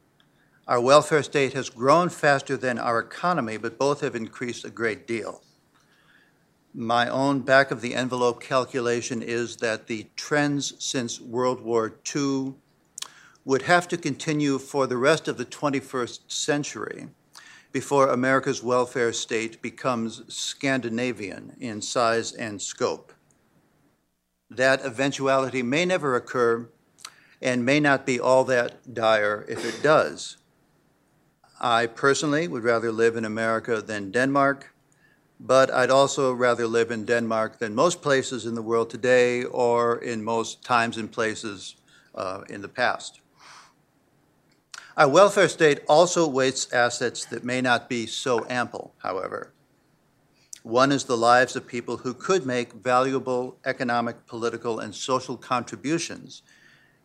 Our welfare state has grown faster than our economy, but both have increased a great deal. My own back of the envelope calculation is that the trends since World War II would have to continue for the rest of the 21st century before America's welfare state becomes Scandinavian in size and scope. That eventuality may never occur and may not be all that dire if it does. I personally would rather live in America than Denmark, but I'd also rather live in Denmark than most places in the world today or in most times and places uh, in the past. Our welfare state also wastes assets that may not be so ample, however. One is the lives of people who could make valuable economic, political, and social contributions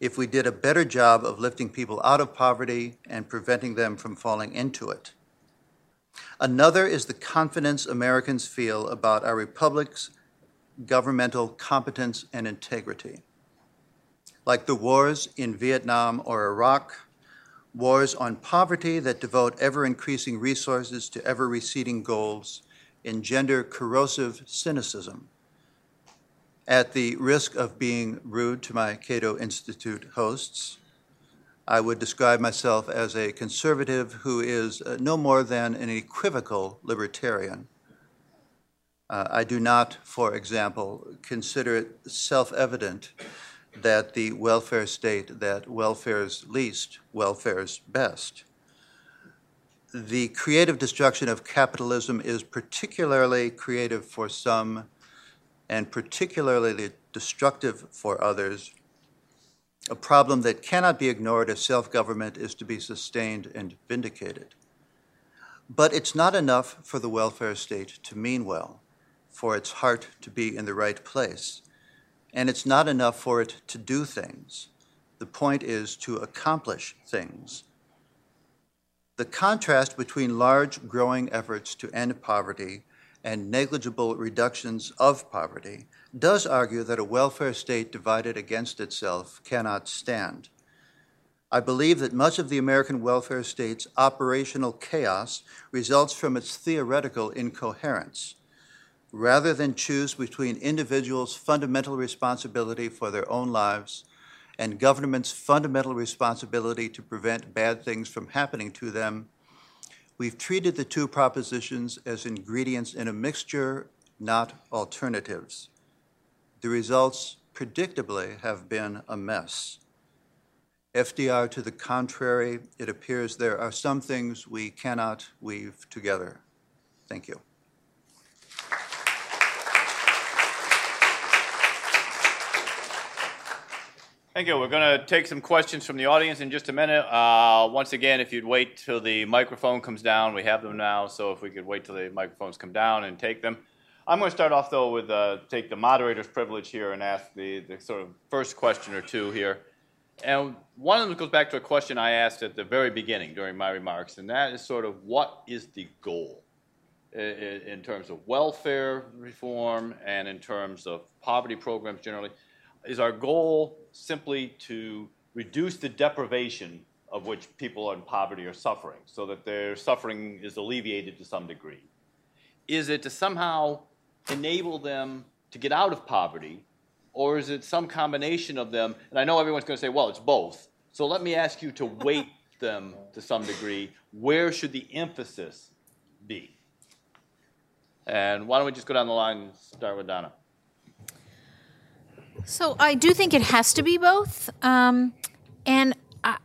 if we did a better job of lifting people out of poverty and preventing them from falling into it. Another is the confidence Americans feel about our republic's governmental competence and integrity. Like the wars in Vietnam or Iraq, wars on poverty that devote ever increasing resources to ever receding goals engender corrosive cynicism. At the risk of being rude to my Cato Institute hosts, I would describe myself as a conservative who is uh, no more than an equivocal libertarian. Uh, I do not, for example, consider it self evident that the welfare state that welfare's least, welfare's best. The creative destruction of capitalism is particularly creative for some and particularly destructive for others, a problem that cannot be ignored if self government is to be sustained and vindicated. But it's not enough for the welfare state to mean well, for its heart to be in the right place and it's not enough for it to do things. The point is to accomplish things. The contrast between large growing efforts to end poverty and negligible reductions of poverty does argue that a welfare state divided against itself cannot stand. I believe that much of the American welfare state's operational chaos results from its theoretical incoherence rather than choose between individuals' fundamental responsibility for their own lives and government's fundamental responsibility to prevent bad things from happening to them, we've treated the two propositions as ingredients in a mixture, not alternatives. The results, predictably, have been a mess. FDR to the contrary, it appears there are some things we cannot weave together. Thank you. Thank you. We're going to take some questions from the audience in just a minute. Uh, once again, if you'd wait till the microphone comes down, we have them now. So if we could wait till the microphones come down and take them. I'm going to start off though with uh, take the moderator's privilege here and ask the, the sort of first question or two here. And one of them goes back to a question I asked at the very beginning during my remarks, and that is sort of what is the goal in, in terms of welfare reform and in terms of poverty programs generally? Is our goal simply to reduce the deprivation of which people in poverty are suffering so that their suffering is alleviated to some degree? Is it to somehow enable them to get out of poverty, or is it some combination of them? And I know everyone's going to say, well, it's both. So let me ask you to weight them to some degree. Where should the emphasis be? And why don't we just go down the line and start with Donna? So I do think it has to be both. Um, and I,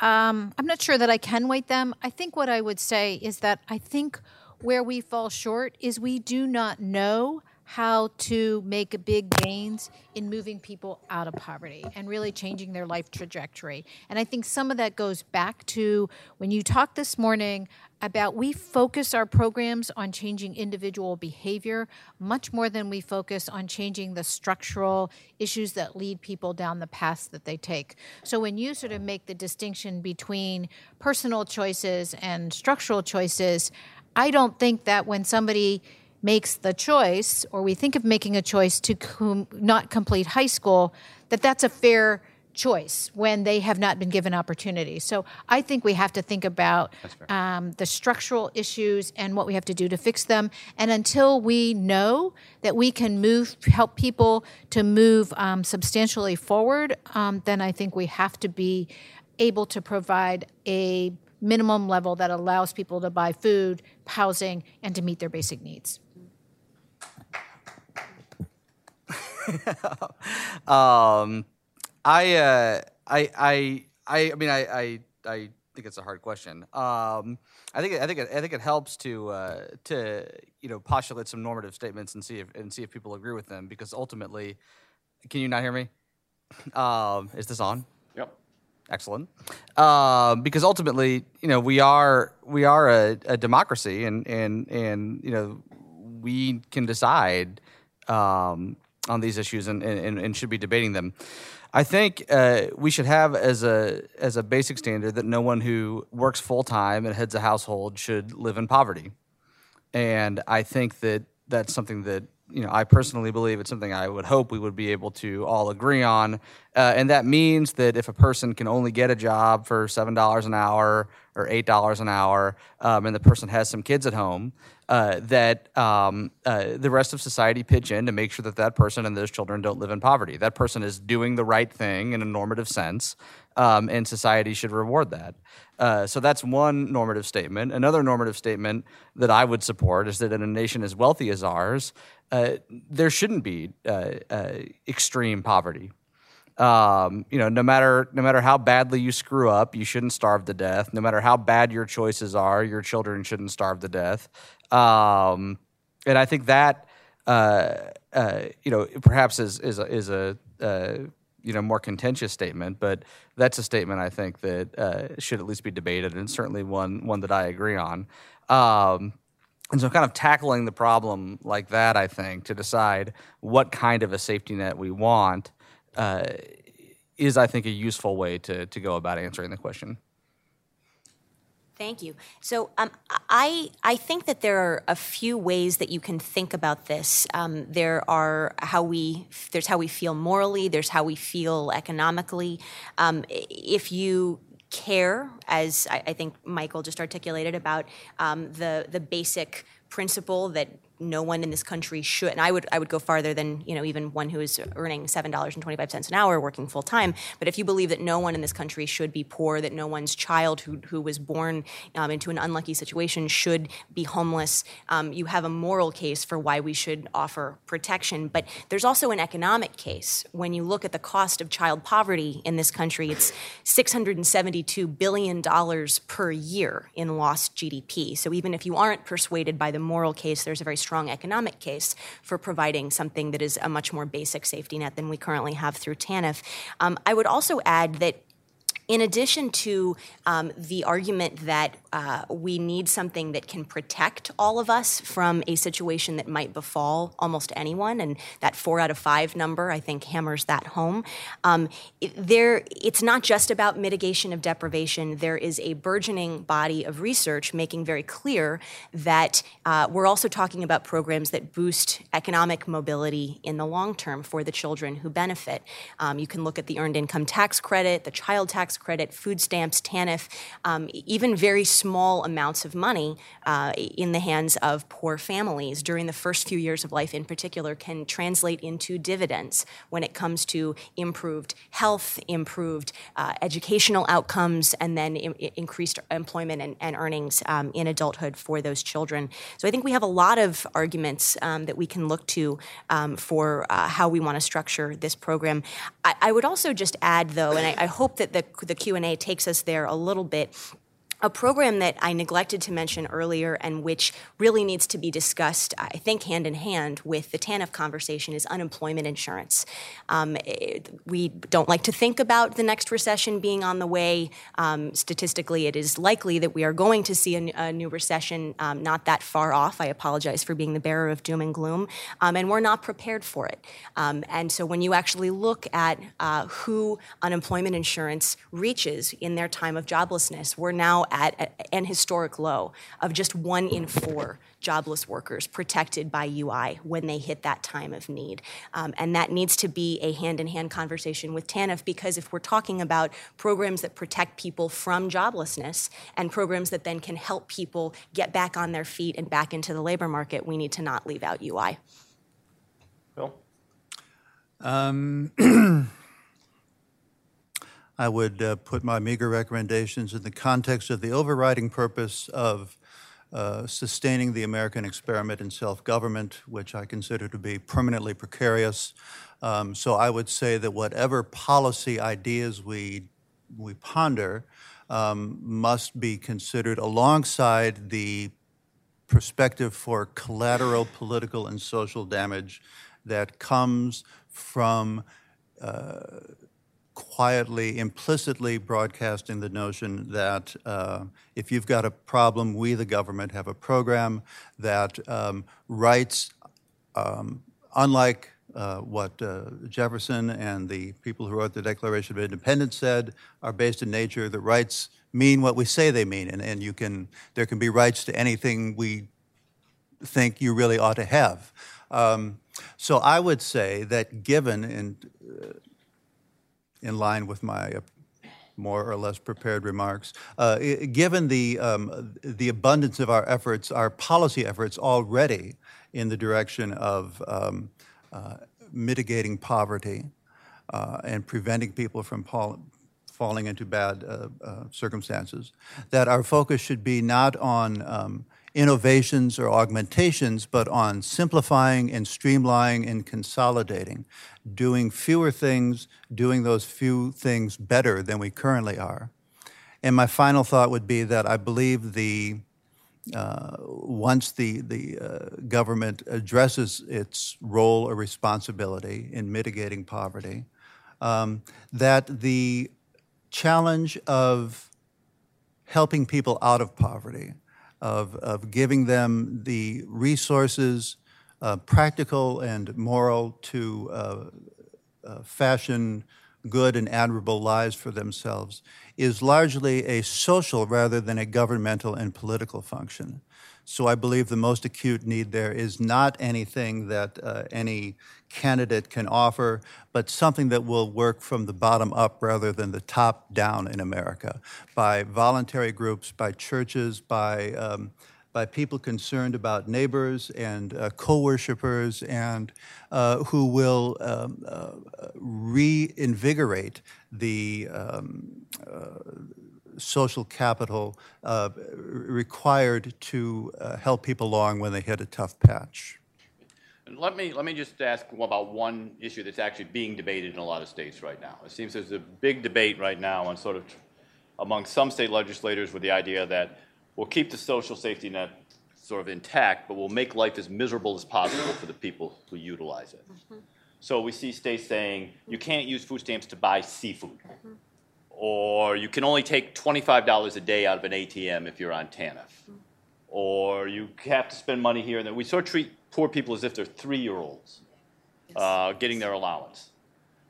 um, I'm not sure that I can weight them. I think what I would say is that I think where we fall short is we do not know how to make big gains in moving people out of poverty and really changing their life trajectory. And I think some of that goes back to when you talked this morning about we focus our programs on changing individual behavior much more than we focus on changing the structural issues that lead people down the paths that they take. So when you sort of make the distinction between personal choices and structural choices, I don't think that when somebody makes the choice or we think of making a choice to com- not complete high school that that's a fair choice when they have not been given opportunity. So I think we have to think about um, the structural issues and what we have to do to fix them. And until we know that we can move, help people to move um, substantially forward, um, then I think we have to be able to provide a minimum level that allows people to buy food, housing, and to meet their basic needs. Um, I, uh, I, I, I, I mean, I, I, I think it's a hard question. Um, I think, I think, it, I think it helps to, uh, to, you know, postulate some normative statements and see if, and see if people agree with them. Because ultimately, can you not hear me? Um, is this on? Yep. Excellent. Um, because ultimately, you know, we are we are a, a democracy, and and and you know, we can decide um, on these issues and, and, and should be debating them. I think uh, we should have as a as a basic standard that no one who works full time and heads a household should live in poverty. And I think that that's something that you know I personally believe it's something I would hope we would be able to all agree on. Uh, and that means that if a person can only get a job for seven dollars an hour or eight dollars an hour, um, and the person has some kids at home, uh, that um, uh, the rest of society pitch in to make sure that that person and those children don't live in poverty. That person is doing the right thing in a normative sense, um, and society should reward that. Uh, so that's one normative statement. Another normative statement that I would support is that in a nation as wealthy as ours, uh, there shouldn't be uh, uh, extreme poverty. Um, you know, no matter no matter how badly you screw up, you shouldn't starve to death. No matter how bad your choices are, your children shouldn't starve to death. Um, and I think that uh, uh, you know perhaps is is a, is a you know more contentious statement, but that's a statement I think that uh, should at least be debated, and certainly one one that I agree on. Um, and so, kind of tackling the problem like that, I think, to decide what kind of a safety net we want uh, is, I think, a useful way to, to go about answering the question. Thank you. So um, I I think that there are a few ways that you can think about this. Um, there are how we there's how we feel morally. There's how we feel economically. Um, if you care, as I, I, think Michael just articulated about um, the the basic principle that no one in this country should and I would I would go farther than you know even one who is earning seven dollars and twenty five cents an hour working full time but if you believe that no one in this country should be poor that no one's child who, who was born um, into an unlucky situation should be homeless um, you have a moral case for why we should offer protection. But there's also an economic case. When you look at the cost of child poverty in this country it's 672 billion dollars per year in lost GDP so even if you aren't persuaded by the moral case there's a very strong economic case for providing something that is a much more basic safety net than we currently have through TANF. Um, I would also add that in addition to um, the argument that uh, we need something that can protect all of us from a situation that might befall almost anyone, and that four out of five number, I think, hammers that home. Um, it, there, it's not just about mitigation of deprivation. There is a burgeoning body of research making very clear that uh, we're also talking about programs that boost economic mobility in the long term for the children who benefit. Um, you can look at the earned income tax credit, the child tax credit, food stamps, TANF, um, even very small amounts of money uh, in the hands of poor families during the first few years of life, in particular, can translate into dividends when it comes to improved health, improved uh, educational outcomes, and then increased employment and, and earnings um, in adulthood for those children. So I think we have a lot of arguments um, that we can look to um, for uh, how we want to structure this program. I, I would also just add, though, and I, I hope that the, the Q&A takes us there a little bit a program that I neglected to mention earlier and which really needs to be discussed, I think, hand in hand with the TANF conversation is unemployment insurance. Um, it, we don't like to think about the next recession being on the way. Um, statistically, it is likely that we are going to see a, a new recession um, not that far off. I apologize for being the bearer of doom and gloom. Um, and we're not prepared for it. Um, and so when you actually look at uh, who unemployment insurance reaches in their time of joblessness, we're now at an historic low of just one in four jobless workers protected by UI when they hit that time of need. Um, and that needs to be a hand in hand conversation with TANF because if we're talking about programs that protect people from joblessness and programs that then can help people get back on their feet and back into the labor market, we need to not leave out UI. Bill? I would uh, put my meager recommendations in the context of the overriding purpose of uh, sustaining the American experiment in self-government, which I consider to be permanently precarious. Um, So I would say that whatever policy ideas we, we ponder um, must be considered alongside the perspective for collateral political and social damage that comes from quietly, implicitly broadcasting the notion that uh, if you've got a problem, we, the government, have a program that um, rights, um, unlike uh, what uh, Jefferson and the people who wrote the Declaration of Independence said, are based in nature. The rights mean what we say they mean, and, and you can there can be rights to anything we think you really ought to have. Um, so I would say that given in in line with my uh, more or less prepared remarks. Uh, Given the, um, the abundance of our efforts, our policy efforts already in the direction of um, uh, mitigating poverty uh, and preventing people from falling into bad uh, uh, circumstances, that our focus should be not on um, innovations or augmentations, but on simplifying and streamlining and consolidating, doing fewer things, doing those few things better than we currently are. And my final thought would be that I believe the uh, once the the uh, government addresses its role or responsibility in mitigating poverty, um, that the challenge of helping people out of poverty, of, of giving them the resources, uh, practical and moral, to uh, uh, fashion good and admirable lives for themselves, is largely a social rather than a governmental and political function. So I believe the most acute need there is not anything that uh, any candidate can offer, but something that will work from the bottom up rather than the top down in America, by voluntary groups, by churches, by um, by people concerned about neighbors and uh, co-worshipers, and uh, who will um, uh, reinvigorate the um, social capital uh, required to uh, help people along when they hit a tough patch. Let me, let me just ask about one issue that's actually being debated in a lot of states right now. It seems there's a big debate right now on sort of among some state legislators with the idea that we'll keep the social safety net sort of intact, but we'll make life as miserable as possible for the people who utilize it. So we see states saying you can't use food stamps to buy seafood. Or you can only take $25 a day out of an ATM if you're on TANF. Or you have to spend money here and there. We sort of treat poor people as if they're three-year-olds uh, getting their allowance.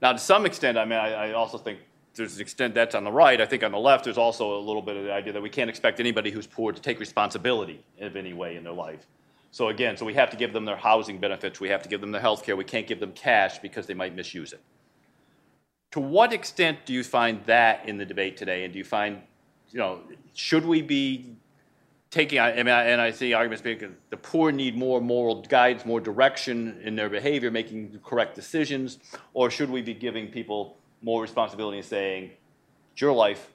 Now, to some extent, I mean, I, I also think there's an extent that's on the right. I think on the left, there's also a little bit of the idea that we can't expect anybody who's poor to take responsibility of any way in their life. So again, so we have to give them their housing benefits, we have to give them their health care, we can't give them cash because they might misuse it. To what extent do you find that in the debate today? And do you find, you know, should we be taking, I mean, I- and I see arguments being, the poor need more moral guides, more direction in their behavior, making correct decisions? Or should we be giving people more responsibility and saying, it's your life,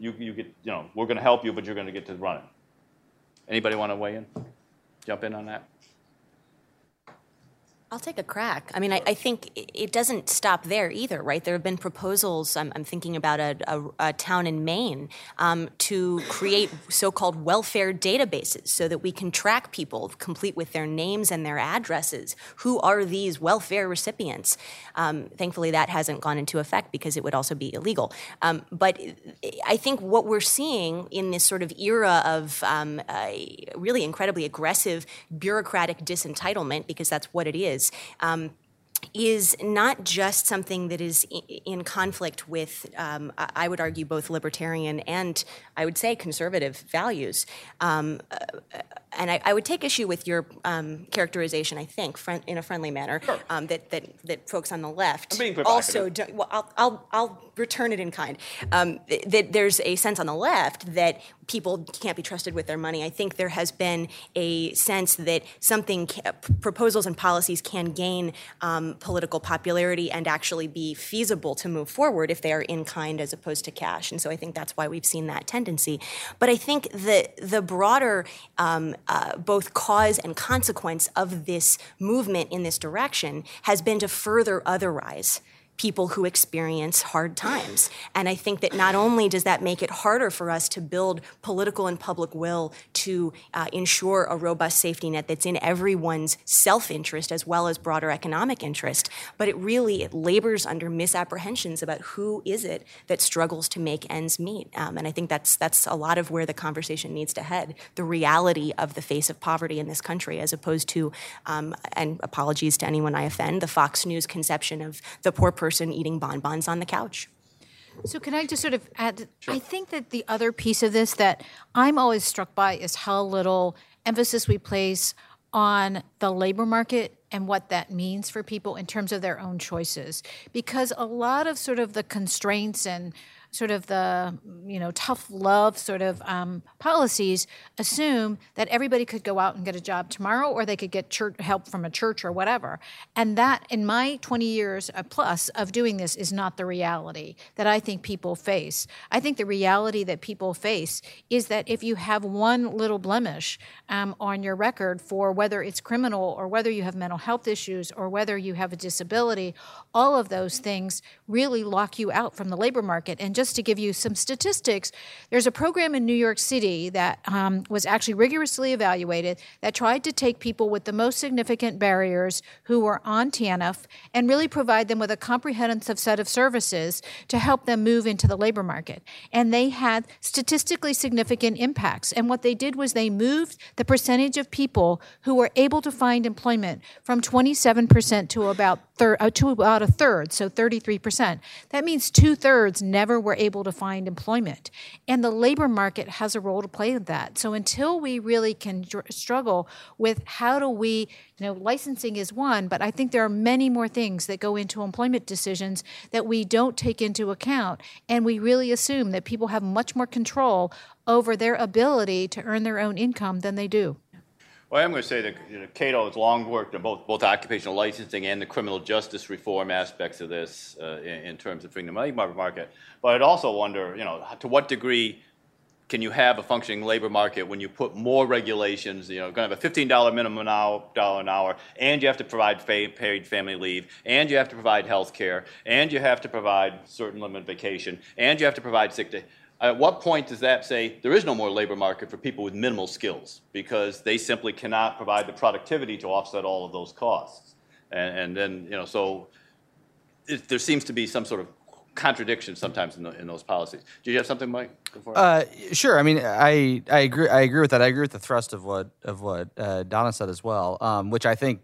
you, you get, you know, we're gonna help you, but you're gonna get to run it? Anybody wanna weigh in? Jump in on that? I'll take a crack. I mean, I, I think it doesn't stop there either, right? There have been proposals. I'm, I'm thinking about a, a, a town in Maine um, to create so-called welfare databases so that we can track people, complete with their names and their addresses. Who are these welfare recipients? Um, thankfully, that hasn't gone into effect because it would also be illegal. Um, but I think what we're seeing in this sort of era of um, really incredibly aggressive bureaucratic disentitlement, because that's what it is, um, is not just something that is in conflict with, um, I would argue, both libertarian and I would say conservative values. Um, uh, and I, I would take issue with your um, characterization, I think, friend, in a friendly manner, um, that, that, that folks on the left also don't, well, I'll, I'll, I'll return it in kind. Um, that there's a sense on the left that people can't be trusted with their money. I think there has been a sense that something, ca- proposals and policies can gain um, political popularity and actually be feasible to move forward if they are in kind as opposed to cash. And so I think that's why we've seen that tendency. But I think the the broader um, uh, both cause and consequence of this movement in this direction has been to further otherize people who experience hard times. And I think that not only does that make it harder for us to build political and public will to uh, ensure a robust safety net that's in everyone's self-interest as well as broader economic interest, but it really it labors under misapprehensions about who is it that struggles to make ends meet. Um, and I think that's that's a lot of where the conversation needs to head: the reality of the face of poverty in this country, as opposed to, um, and apologies to anyone I offend, the Fox News conception of the poor person eating bonbons on the couch. So can I just sort of add? I think that the other piece of this that I'm always struck by is how little emphasis we place on the labor market and what that means for people in terms of their own choices. Because a lot of sort of the constraints and sort of the you know tough love sort of um, policies assume that everybody could go out and get a job tomorrow or they could get church, help from a church or whatever. And that in my 20 years uh, plus of doing this is not the reality that i think people face. I think the reality that people face is that if you have one little blemish um, on your record for whether it's criminal or whether you have mental health issues or whether you have a disability all of those things really lock you out from the labor market and just to give you some statistics, there's a program in New York City that um, was actually rigorously evaluated that tried to take people with the most significant barriers who were on TANF and really provide them with a comprehensive set of services to help them move into the labor market. And they had statistically significant impacts. And what they did was they moved the percentage of people who were able to find employment from 27% to about thir- uh, to about a third, so 33%. That means two thirds never were able to find employment. And the labor market has a role to play in that. So until we really can dr- struggle with how do we, you know, licensing is one, but I think there are many more things that go into employment decisions that we don't take into account. And we really assume that people have much more control over their ability to earn their own income than they do. Well, I'm going to say that you know, Cato has long worked on both, both occupational licensing and the criminal justice reform aspects of this uh, in, in terms of freeing the labor market. But I'd also wonder, you know, to what degree can you have a functioning labor market when you put more regulations, you know, going to have a $15 minimum hour, dollar an hour, and you have to provide paid family leave, and you have to provide health care, and you have to provide certain limit vacation, and you have to provide sick day. At what point does that say there is no more labor market for people with minimal skills because they simply cannot provide the productivity to offset all of those costs? And, and then, you know, so it, there seems to be some sort of contradiction sometimes in, the, in those policies. Do you have something, Mike? Uh, sure. I mean, I I agree. I agree with that. I agree with the thrust of what of what uh, Donna said as well, um, which I think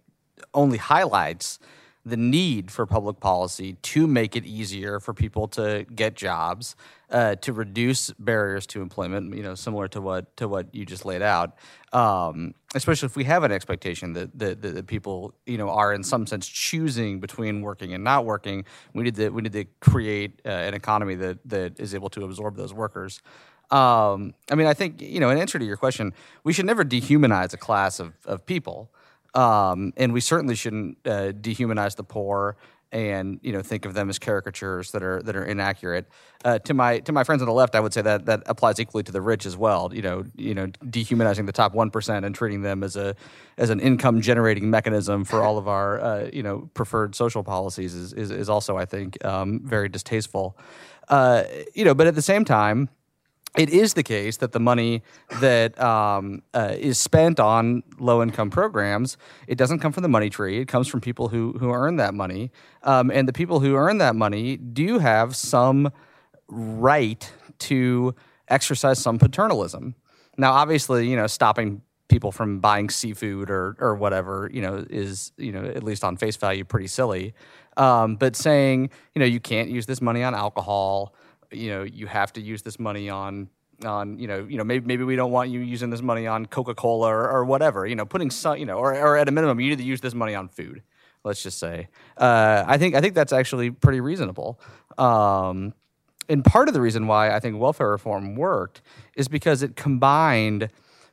only highlights the need for public policy to make it easier for people to get jobs, uh, to reduce barriers to employment. You know, similar to what to what you just laid out. Um, especially if we have an expectation that, that that people you know are in some sense choosing between working and not working. We need to we need to create uh, an economy that that is able to absorb those workers. Um, I mean, I think you know, in answer to your question, we should never dehumanize a class of of people, um, and we certainly shouldn't uh, dehumanize the poor and you know think of them as caricatures that are that are inaccurate. Uh, to my to my friends on the left, I would say that that applies equally to the rich as well. You know, you know, dehumanizing the top one percent and treating them as a as an income generating mechanism for all of our uh, you know preferred social policies is is, is also I think um, very distasteful. Uh, you know, but at the same time it is the case that the money that um, uh, is spent on low income programs it doesn't come from the money tree. It comes from people who who earn that money. Um, and the people who earn that money do have some right to exercise some paternalism. Now obviously you know stopping people from buying seafood or or whatever, you know, is you know at least on face value pretty silly. Um, but saying you know you can't use this money on alcohol, you know you have to use this money on on you know you know maybe maybe we don't want you using this money on Coca Cola or, or whatever you know putting some you know or, or at a minimum you need to use this money on food. Let's just say uh, I think I think that's actually pretty reasonable. Um, and part of the reason why I think welfare reform worked is because it combined,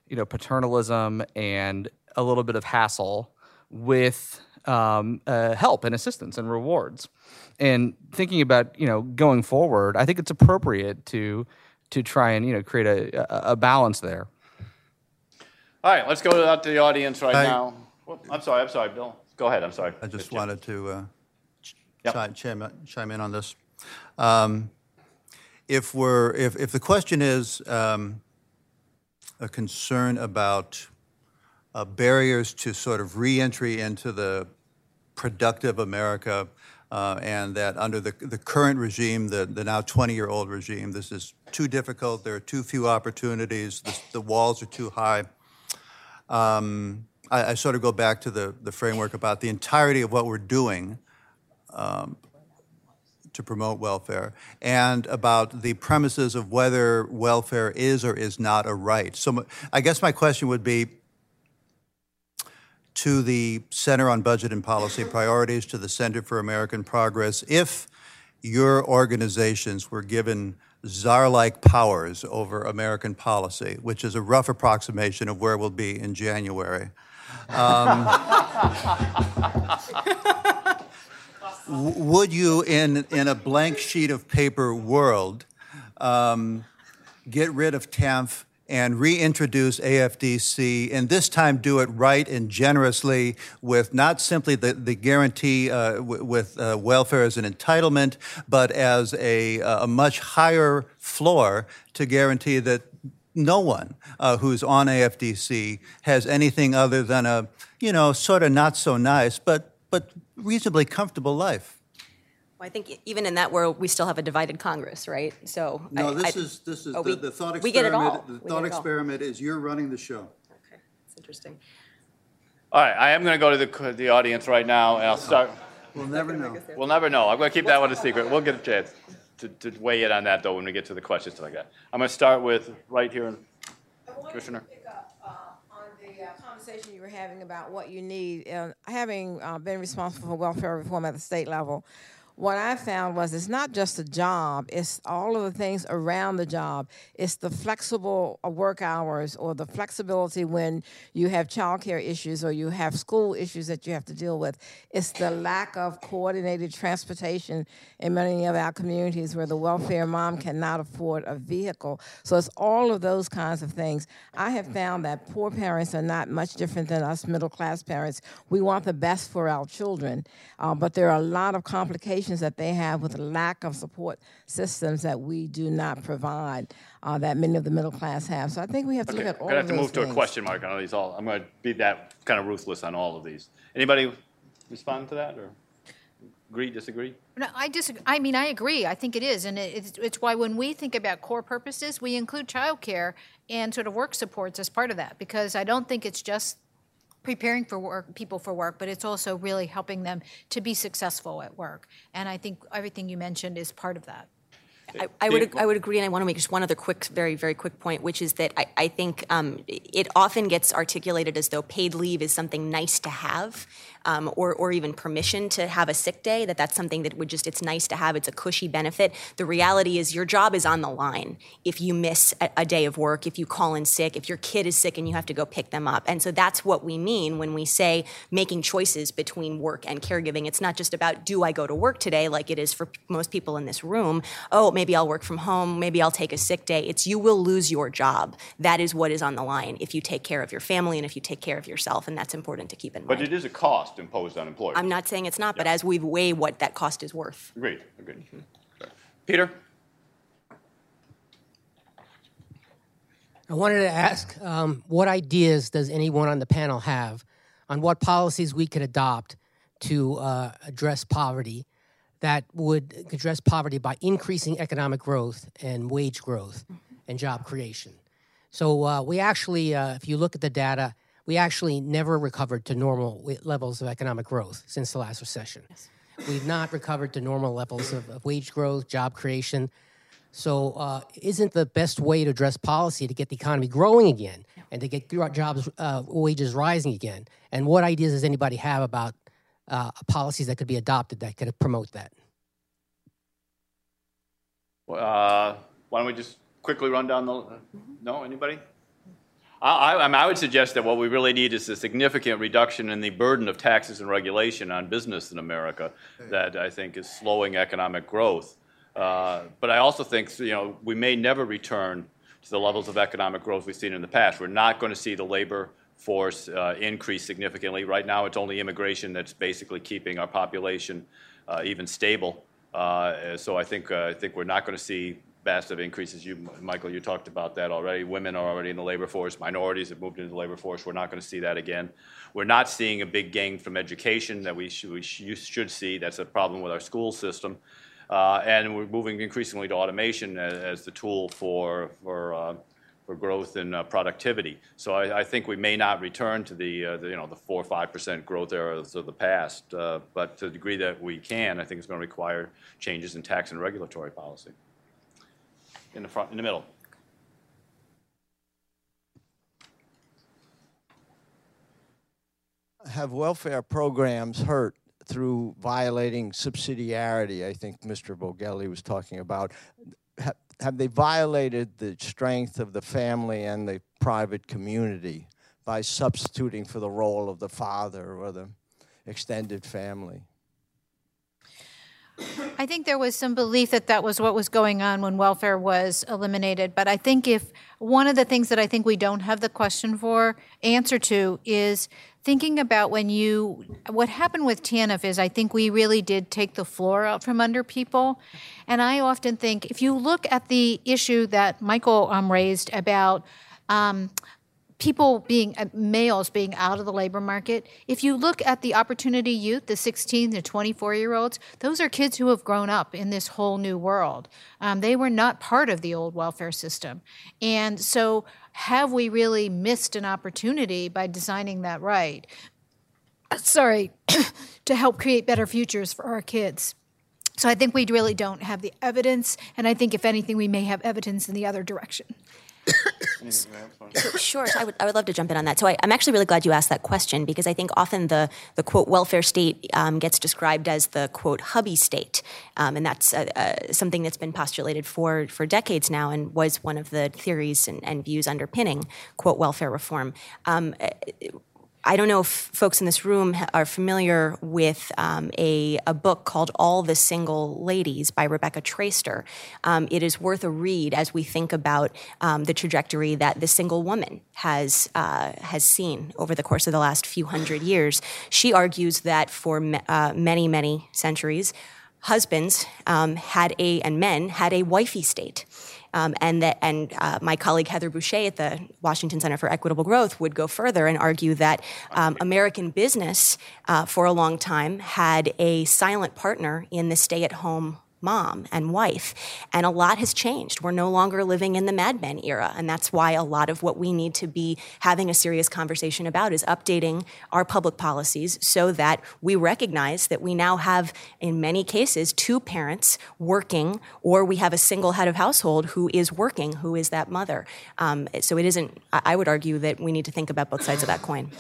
you know, paternalism and a little bit of hassle with um, uh, help and assistance and rewards. And thinking about you know going forward, I think it's appropriate to to try and you know create a, a, a balance there. All right, let's go out to the audience right Hi. now. Well, I'm sorry, I'm sorry, Bill. Go ahead, I'm sorry. I just Jim. wanted to uh, ch- Yep. chime chime in on this. Um, If we're, if, if the question is um, a concern about uh, barriers to sort of reentry into the productive America, uh, and that under the, the current regime, the, the now 20-year-old regime, this is too difficult, there are too few opportunities, the, the walls are too high. Um, I, I sort of go back to the, the framework about the entirety of what we're doing um, to promote welfare and about the premises of whether welfare is or is not a right. So I guess my question would be to the Center on Budget and Policy Priorities, to the Center for American Progress, if your organizations were given czar-like powers over American policy, which is a rough approximation of where we'll be in January, um, would you, in, in a blank sheet of paper world, um, get rid of TANF and reintroduce AFDC, and this time do it right and generously with not simply the, the guarantee uh, w- with uh, welfare as an entitlement, but as a, a much higher floor to guarantee that no one uh, who's on AFDC has anything other than a, you know, sort of not so nice, but, but reasonably comfortable life. Well, I think even in that world, we still have a divided Congress, right? So. I- No, this I- is, this is, oh, the, we- the thought we get it all. experiment, the We get thought all. experiment is you're running the show. Okay, That's interesting. All right, I am going to go to the, the audience right now, and I'll start. We'll never know. We'll never know. I'm going to keep that one a secret. We'll get a chance to, to weigh in on that, though, when we get to the questions, stuff like that. I'm going to start with right here. in- I wanted to Commissioner. pick up uh, on the uh, conversation you were having about what you need. Uh, Having uh, been responsible for welfare reform at the state level, what I found was it's not just a job, it's all of the things around the job. It's the flexible uh, work hours or the flexibility when you have childcare issues or you have school issues that you have to deal with. It's the lack of coordinated transportation in many of our communities where the welfare mom cannot afford a vehicle. So it's all of those kinds of things. I have found that poor parents are not much different than us middle class parents. We want the best for our children, uh, but there are a lot of complications that they have with the lack of support systems that we do not provide uh, that many of the middle class have. So I think we have to Okay, look I'm at all going to of have to those move to a question mark on all these all. I'm going to be that kind of ruthless on all of these. Anybody respond to that, or agree, disagree? No, I disagree. I mean, I agree. I think it is, and it's, it's why when we think about core purposes, we include childcare and sort of work supports as part of that, because I don't think it's just preparing for work, people for work, but it's also really helping them to be successful at work. And I think everything you mentioned is part of that. I, I would I would agree, and I want to make just one other quick, very very quick point, which is that I, I think um, it often gets articulated as though paid leave is something nice to have, um, or or even permission to have a sick day. That that's something that would just it's nice to have. It's a cushy benefit. The reality is your job is on the line if you miss a, a day of work, if you call in sick, if your kid is sick and you have to go pick them up. And so that's what we mean when we say making choices between work and caregiving. It's not just about do I go to work today, like it is for most people in this room. Oh, maybe I'll work from home. Maybe I'll take a sick day. It's you will lose your job. That is what is on the line if you take care of your family and if you take care of yourself, and that's important to keep in But mind. But it is a cost imposed on employers. I'm not saying it's not, but as we weigh what that cost is worth. Agreed, agreed. Okay. Peter? I wanted to ask um, what ideas does anyone on the panel have on what policies we could adopt to uh, address poverty that would address poverty by increasing economic growth and wage growth and job creation? So uh, we actually, uh, if you look at the data, we actually never recovered to normal levels of economic growth since the last recession. We've not recovered to normal levels of, of wage growth, job creation. So, uh, isn't the best way to address policy to get the economy growing again and to get jobs, uh, wages rising again? And what ideas does anybody have about uh, policies that could be adopted that could promote that? Uh, Why don't we just quickly run down the, no, anybody? I, I, I mean, I would suggest that what we really need is a significant reduction in the burden of taxes and regulation on business in America that I think is slowing economic growth. Uh, But I also think, you know, we may never return to the levels of economic growth we've seen in the past. We're not going to see the labor force uh, increase significantly. Right now, it's only immigration that's basically keeping our population uh, even stable. Uh, So I think, uh, I think we're not going to see massive increases. You, Michael, you talked about that already. Women are already in the labor force. Minorities have moved into the labor force. We're not going to see that again. We're not seeing a big gain from education that we should, we sh- should see. That's a problem with our school system. Uh, And we're moving increasingly to automation as, as the tool for, for, uh, for growth and uh, productivity. So I, I think we may not return to the, uh, the, you know, the four or five percent growth eras of the past, uh, but to the degree that we can, I think it's going to require changes in tax and regulatory policy. In the front, in the middle. have welfare programs hurt through violating subsidiarity? I think Mr. Bogelli was talking about. Ha- Have they violated the strength of the family and the private community by substituting for the role of the father or the extended family? I think there was some belief that that was what was going on when welfare was eliminated. But I think if one of the things that I think we don't have the question for answer to is thinking about when you what happened with TANF is I think we really did take the floor out from under people, and I often think if you look at the issue that Michael um, raised about. Um, people being uh, males being out of the labor market if you look at the opportunity youth the 16 to 24 year olds those are kids who have grown up in this whole new world. Um, they were not part of the old welfare system. And so have we really missed an opportunity by designing that right? Uh, sorry to help create better futures for our kids. So i think we really don't have the evidence and i think if anything we may have evidence in the other direction Sure, I would, I would love to jump in on that. So I, I'm actually really glad you asked that question because I think often the, the quote welfare state um, gets described as the quote hubby state. Um, and that's uh, uh, something that's been postulated for, for decades now and was one of the theories and, and views underpinning quote welfare reform. Um, I don't know if folks in this room are familiar with um, a, a book called All the Single Ladies by Rebecca Traister. Um, it is worth a read as we think about um, the trajectory that the single woman has, uh, has seen over the course of the last few hundred years. She argues that for ma- uh, many, many centuries, husbands um, had a, and men had a wifey state. Um, and that, and uh, my colleague Heather Boushey at the Washington Center for Equitable Growth would go further and argue that um, American business, uh, for a long time, had a silent partner in the stay-at-home mom and wife. And a lot has changed. We're no longer living in the Mad Men era. And that's why a lot of what we need to be having a serious conversation about is updating our public policies so that we recognize that we now have, in many cases, two parents working, or we have a single head of household who is working, who is that mother. Um, so it isn't, I would argue that we need to think about both sides of that coin.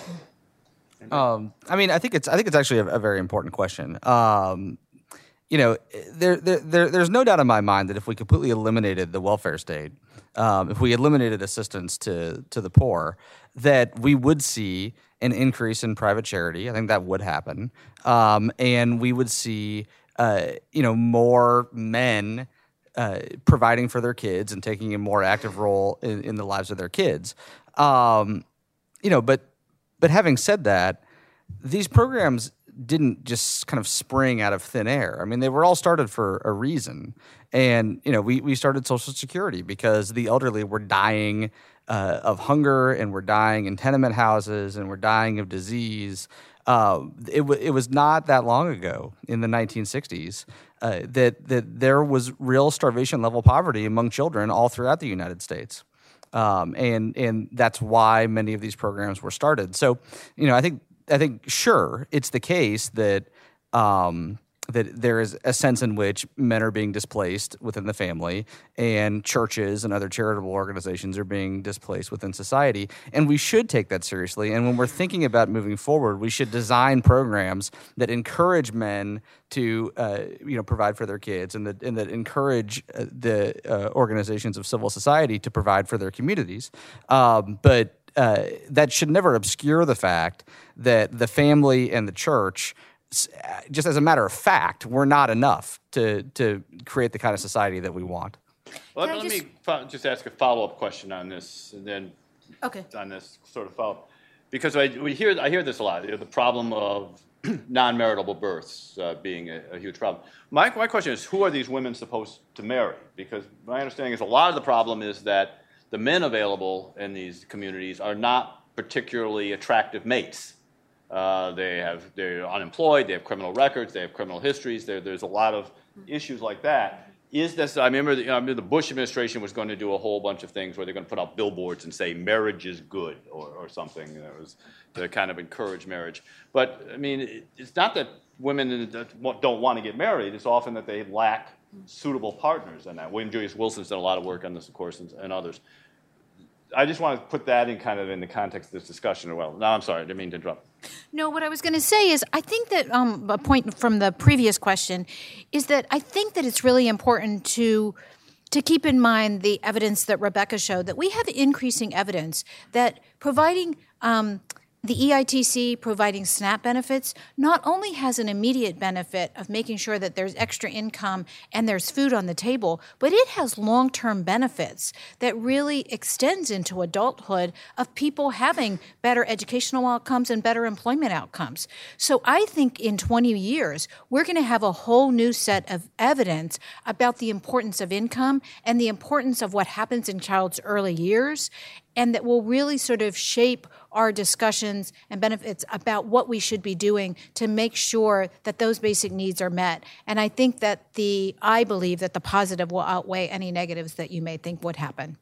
Um, I mean, I think it's I think it's actually a, a very important question. Um, you know, there, there, there, there's no doubt in my mind that if we completely eliminated the welfare state, um, if we eliminated assistance to to the poor, that we would see an increase in private charity. I think that would happen, um, and we would see, uh, you know, more men uh, providing for their kids and taking a more active role in, in the lives of their kids. Um, you know, but but having said that, these programs didn't just kind of spring out of thin air. I mean, they were all started for a reason. And, you know, we, we started Social Security because the elderly were dying uh, of hunger and were dying in tenement houses and were dying of disease. Uh, it, w- it was not that long ago in the 1960s uh, that, that there was real starvation level poverty among children all throughout the United States. Um, and and that's why many of these programs were started. So, you know, I think I think sure it's the case that um, that there is a sense in which men are being displaced within the family and churches and other charitable organizations are being displaced within society. And we should take that seriously. And when we're thinking about moving forward we should design programs that encourage men to uh, you know provide for their kids and that and that encourage uh, the uh, organizations of civil society to provide for their communities. Um, but uh, that should never obscure the fact that the family and the church just as a matter of fact, we're not enough to to create the kind of society that we want. Well, Can I let just- me fo- just ask a follow-up question on this, and then Okay. on this sort of follow up, because I, we hear, I hear this a lot, you know, the problem of non-maritable births uh, being a, a huge problem. My, my question is, who are these women supposed to marry? Because my understanding is a lot of the problem is that the men available in these communities are not particularly attractive mates. Uh, they have, they're unemployed, they have criminal records, they have criminal histories, there, there's a lot of issues like that. Is this, I remember, the, I remember the Bush administration was going to do a whole bunch of things where they're going to put out billboards and say marriage is good or, or something. That was to kind of encourage marriage. But I mean, it, it's not that women don't want to get married. It's often that they lack suitable partners. And that William Julius Wilson's done a lot of work on this, of course, and, and others. I just want to put that in kind of in the context of this discussion as well. No, I'm sorry, I didn't mean to interrupt. No, what I was going to say is I think that um, a point from the previous question is that I think that it's really important to to keep in mind the evidence that Rebecca showed that we have increasing evidence that providing um, the EITC providing SNAP benefits not only has an immediate benefit of making sure that there's extra income and there's food on the table, but it has long term benefits that really extends into adulthood of people having better educational outcomes and better employment outcomes. So I think in 20 years, we're going to have a whole new set of evidence about the importance of income and the importance of what happens in child's early years and that will really sort of shape our discussions and benefits about what we should be doing to make sure that those basic needs are met. And I think that the, I believe that the positive will outweigh any negatives that you may think would happen.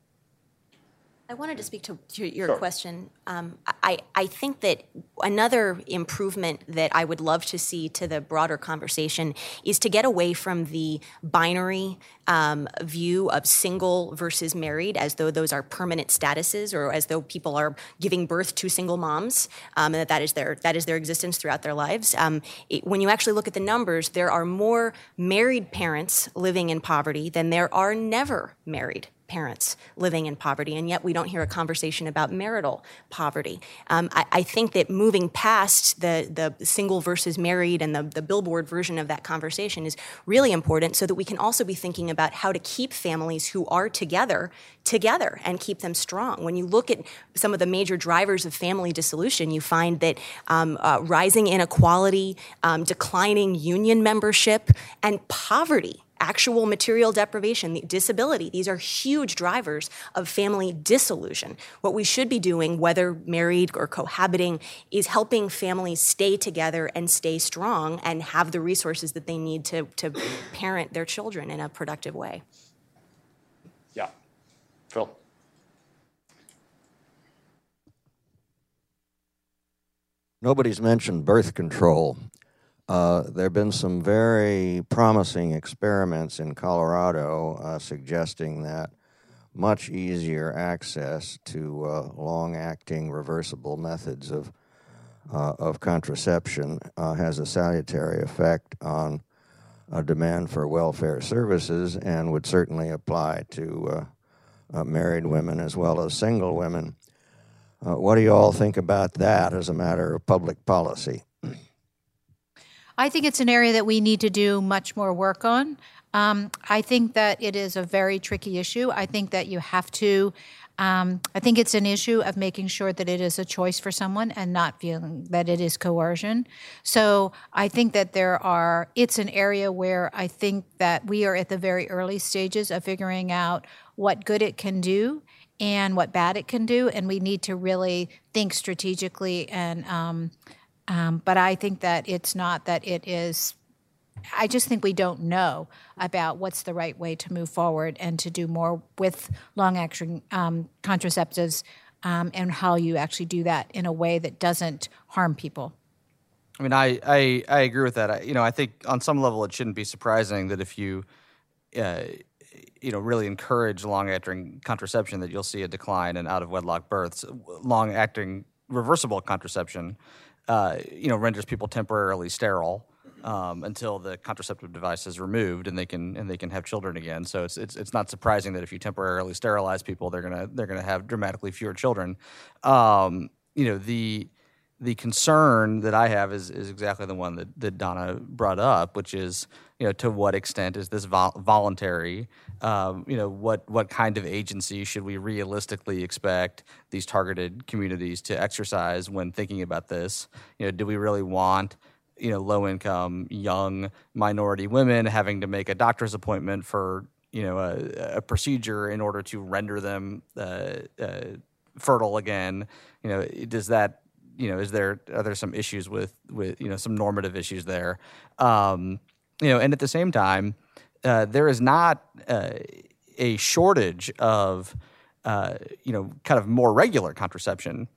I wanted to speak to, to your Sure. question. Um, I, I think that another improvement that I would love to see to the broader conversation is to get away from the binary um, view of single versus married as though those are permanent statuses or as though people are giving birth to single moms um, and that that is their, that is their existence throughout their lives. Um, it- when you actually look at the numbers, there are more married parents living in poverty than there are never married parents living in poverty, and yet we don't hear a conversation about marital poverty. Um, I, I think that moving past the, the single versus married and the, the billboard version of that conversation is really important so that we can also be thinking about how to keep families who are together together and keep them strong. When you look at some of the major drivers of family dissolution, you find that um, uh, rising inequality, um, declining union membership, and poverty actual material deprivation, the disability, these are huge drivers of family dissolution. What we should be doing, whether married or cohabiting, is helping families stay together and stay strong and have the resources that they need to, to parent their children in a productive way. Yeah. Phil? Nobody's mentioned birth control. Uh, there have been some very promising experiments in Colorado uh, suggesting that much easier access to uh, long acting reversible methods of, uh, of contraception uh, has a salutary effect on a demand for welfare services and would certainly apply to married women as well as single women. What do you all think about that as a matter of public policy? I think it's an area that we need to do much more work on. Um, I think that it is a very tricky issue. I think that you have to. Um, I think it's an issue of making sure that it is a choice for someone and not feeling that it is coercion. So I think that there are, it's an area where I think that we are at the very early stages of figuring out what good it can do and what bad it can do. And we need to really think strategically and, um, um, but I think that it's not that it is I just think we don't know about what's the right way to move forward and to do more with long-acting um, contraceptives um, and how you actually do that in a way that doesn't harm people. I mean, I, I, I agree with that. I, you know, I think on some level it shouldn't be surprising that if you, uh, you know, really encourage long-acting contraception, that you'll see a decline in out-of-wedlock births. Long-acting reversible contraception, uh, you know, renders people temporarily sterile um, until the contraceptive device is removed and they can and they can have children again. So it's it's it's not surprising that if you temporarily sterilize people, they're gonna they're gonna have dramatically fewer children. Um, you know the the concern that I have is, is exactly the one that, that Donna brought up, which is, you know, to what extent is this vol- voluntary? Um, you know, what what kind of agency should we realistically expect these targeted communities to exercise when thinking about this? You know, do we really want you know low income young minority women having to make a doctor's appointment for you know a, a procedure in order to render them uh, uh, fertile again? You know, does that you know, is there are there some issues with with you know some normative issues there? Um, you know, and at the same time, uh, there is not uh, a shortage of uh, you know kind of more regular contraception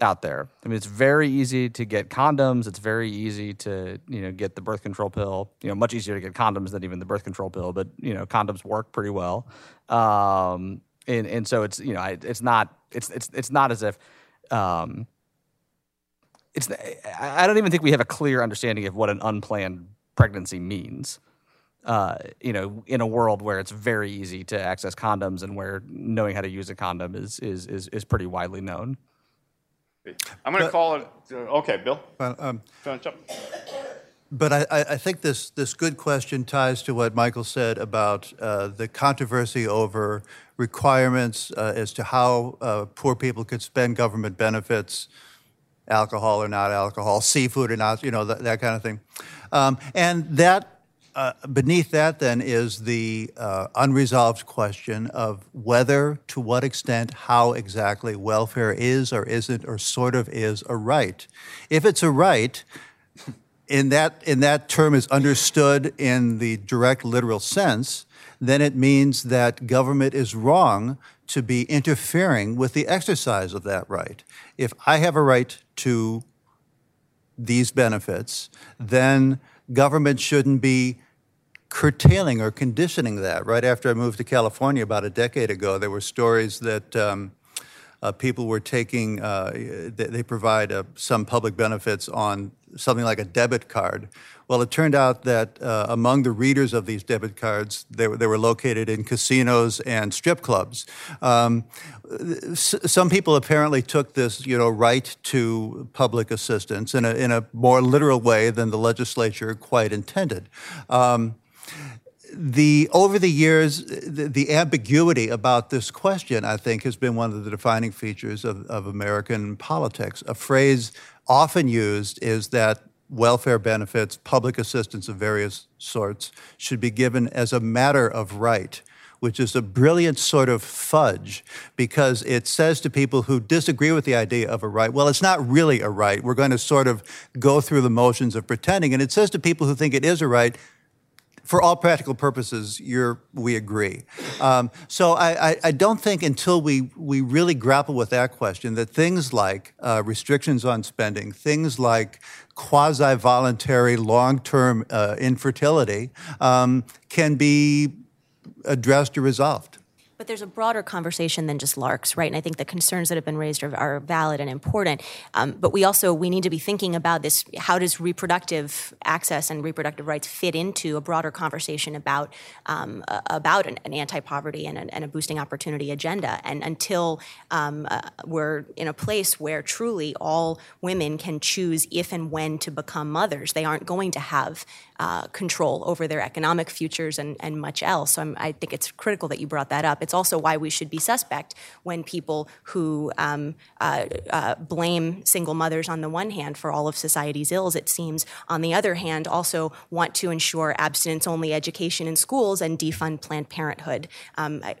out there. I mean, it's very easy to get condoms. It's very easy to you know get the birth control pill. You know, much easier to get condoms than even the birth control pill. But you know, condoms work pretty well. Um, and and so it's you know it's not it's it's it's not as if um, it's I don't even think we have a clear understanding of what an unplanned pregnancy means. Uh, you know, in a world where it's very easy to access condoms and where knowing how to use a condom is is is, is pretty widely known. I'm going to call it. Uh, okay, Bill. Well, um, Finish up. But I, I I think this, this good question ties to what Michael said about uh, the controversy over requirements uh, as to how uh, poor people could spend government benefits, alcohol or not alcohol, seafood or not, you know, that, that kind of thing. Um, and that, uh, beneath that then is the uh, unresolved question of whether, to what extent, how exactly welfare is or isn't or sort of is a right. If it's a right, in that, in that term is understood in the direct literal sense, then it means that government is wrong to be interfering with the exercise of that right. If I have a right to these benefits, then government shouldn't be curtailing or conditioning that. Right after I moved to California about a decade ago, there were stories that um, uh, people were taking, uh, they, provide uh, some public benefits on something like a debit card. Well, it turned out that uh, among the readers of these debit cards, they were, they were located in casinos and strip clubs. Um, s- some people apparently took this, you know, right to public assistance in a, in a more literal way than the legislature quite intended. Um, the over the years, the, the ambiguity about this question, I think, has been one of the defining features of, of American politics. A phrase often used is that welfare benefits, public assistance of various sorts, should be given as a matter of right, which is a brilliant sort of fudge because it says to people who disagree with the idea of a right, well, it's not really a right. We're going to sort of go through the motions of pretending. And it says to people who think it is a right, for all practical purposes, we agree. Um, so I, I, I don't think until we, we really grapple with that question that things like uh, restrictions on spending, things like quasi-voluntary long-term uh, infertility um, can be addressed or resolved. But there's a broader conversation than just LARCs, right? And I think the concerns that have been raised are, are valid and important. Um, but we also we need to be thinking about this: how does reproductive access and reproductive rights fit into a broader conversation about um, about an, an anti-poverty and, a, and a boosting opportunity agenda? And until um, uh, we're in a place where truly all women can choose if and when to become mothers, they aren't going to have uh, control over their economic futures and, and much else. So I'm, I think it's critical that you brought that up. It's also why we should be suspect when people who um, uh, uh, blame single mothers on the one hand for all of society's ills, it seems, on the other hand, also want to ensure abstinence only education in schools and defund Planned Parenthood. Um, I,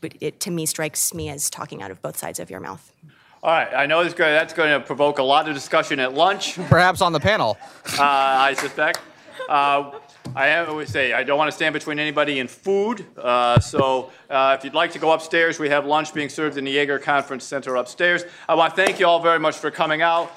but it to me strikes me as talking out of both sides of your mouth. All right, I know this that's going to provoke a lot of discussion at lunch, uh, Perhaps on the panel. I suspect. Uh, I always say, I don't want to stand between anybody and food, uh, so uh, if you'd like to go upstairs, we have lunch being served in the Jaeger Conference Center upstairs. I want to thank you all very much for coming out.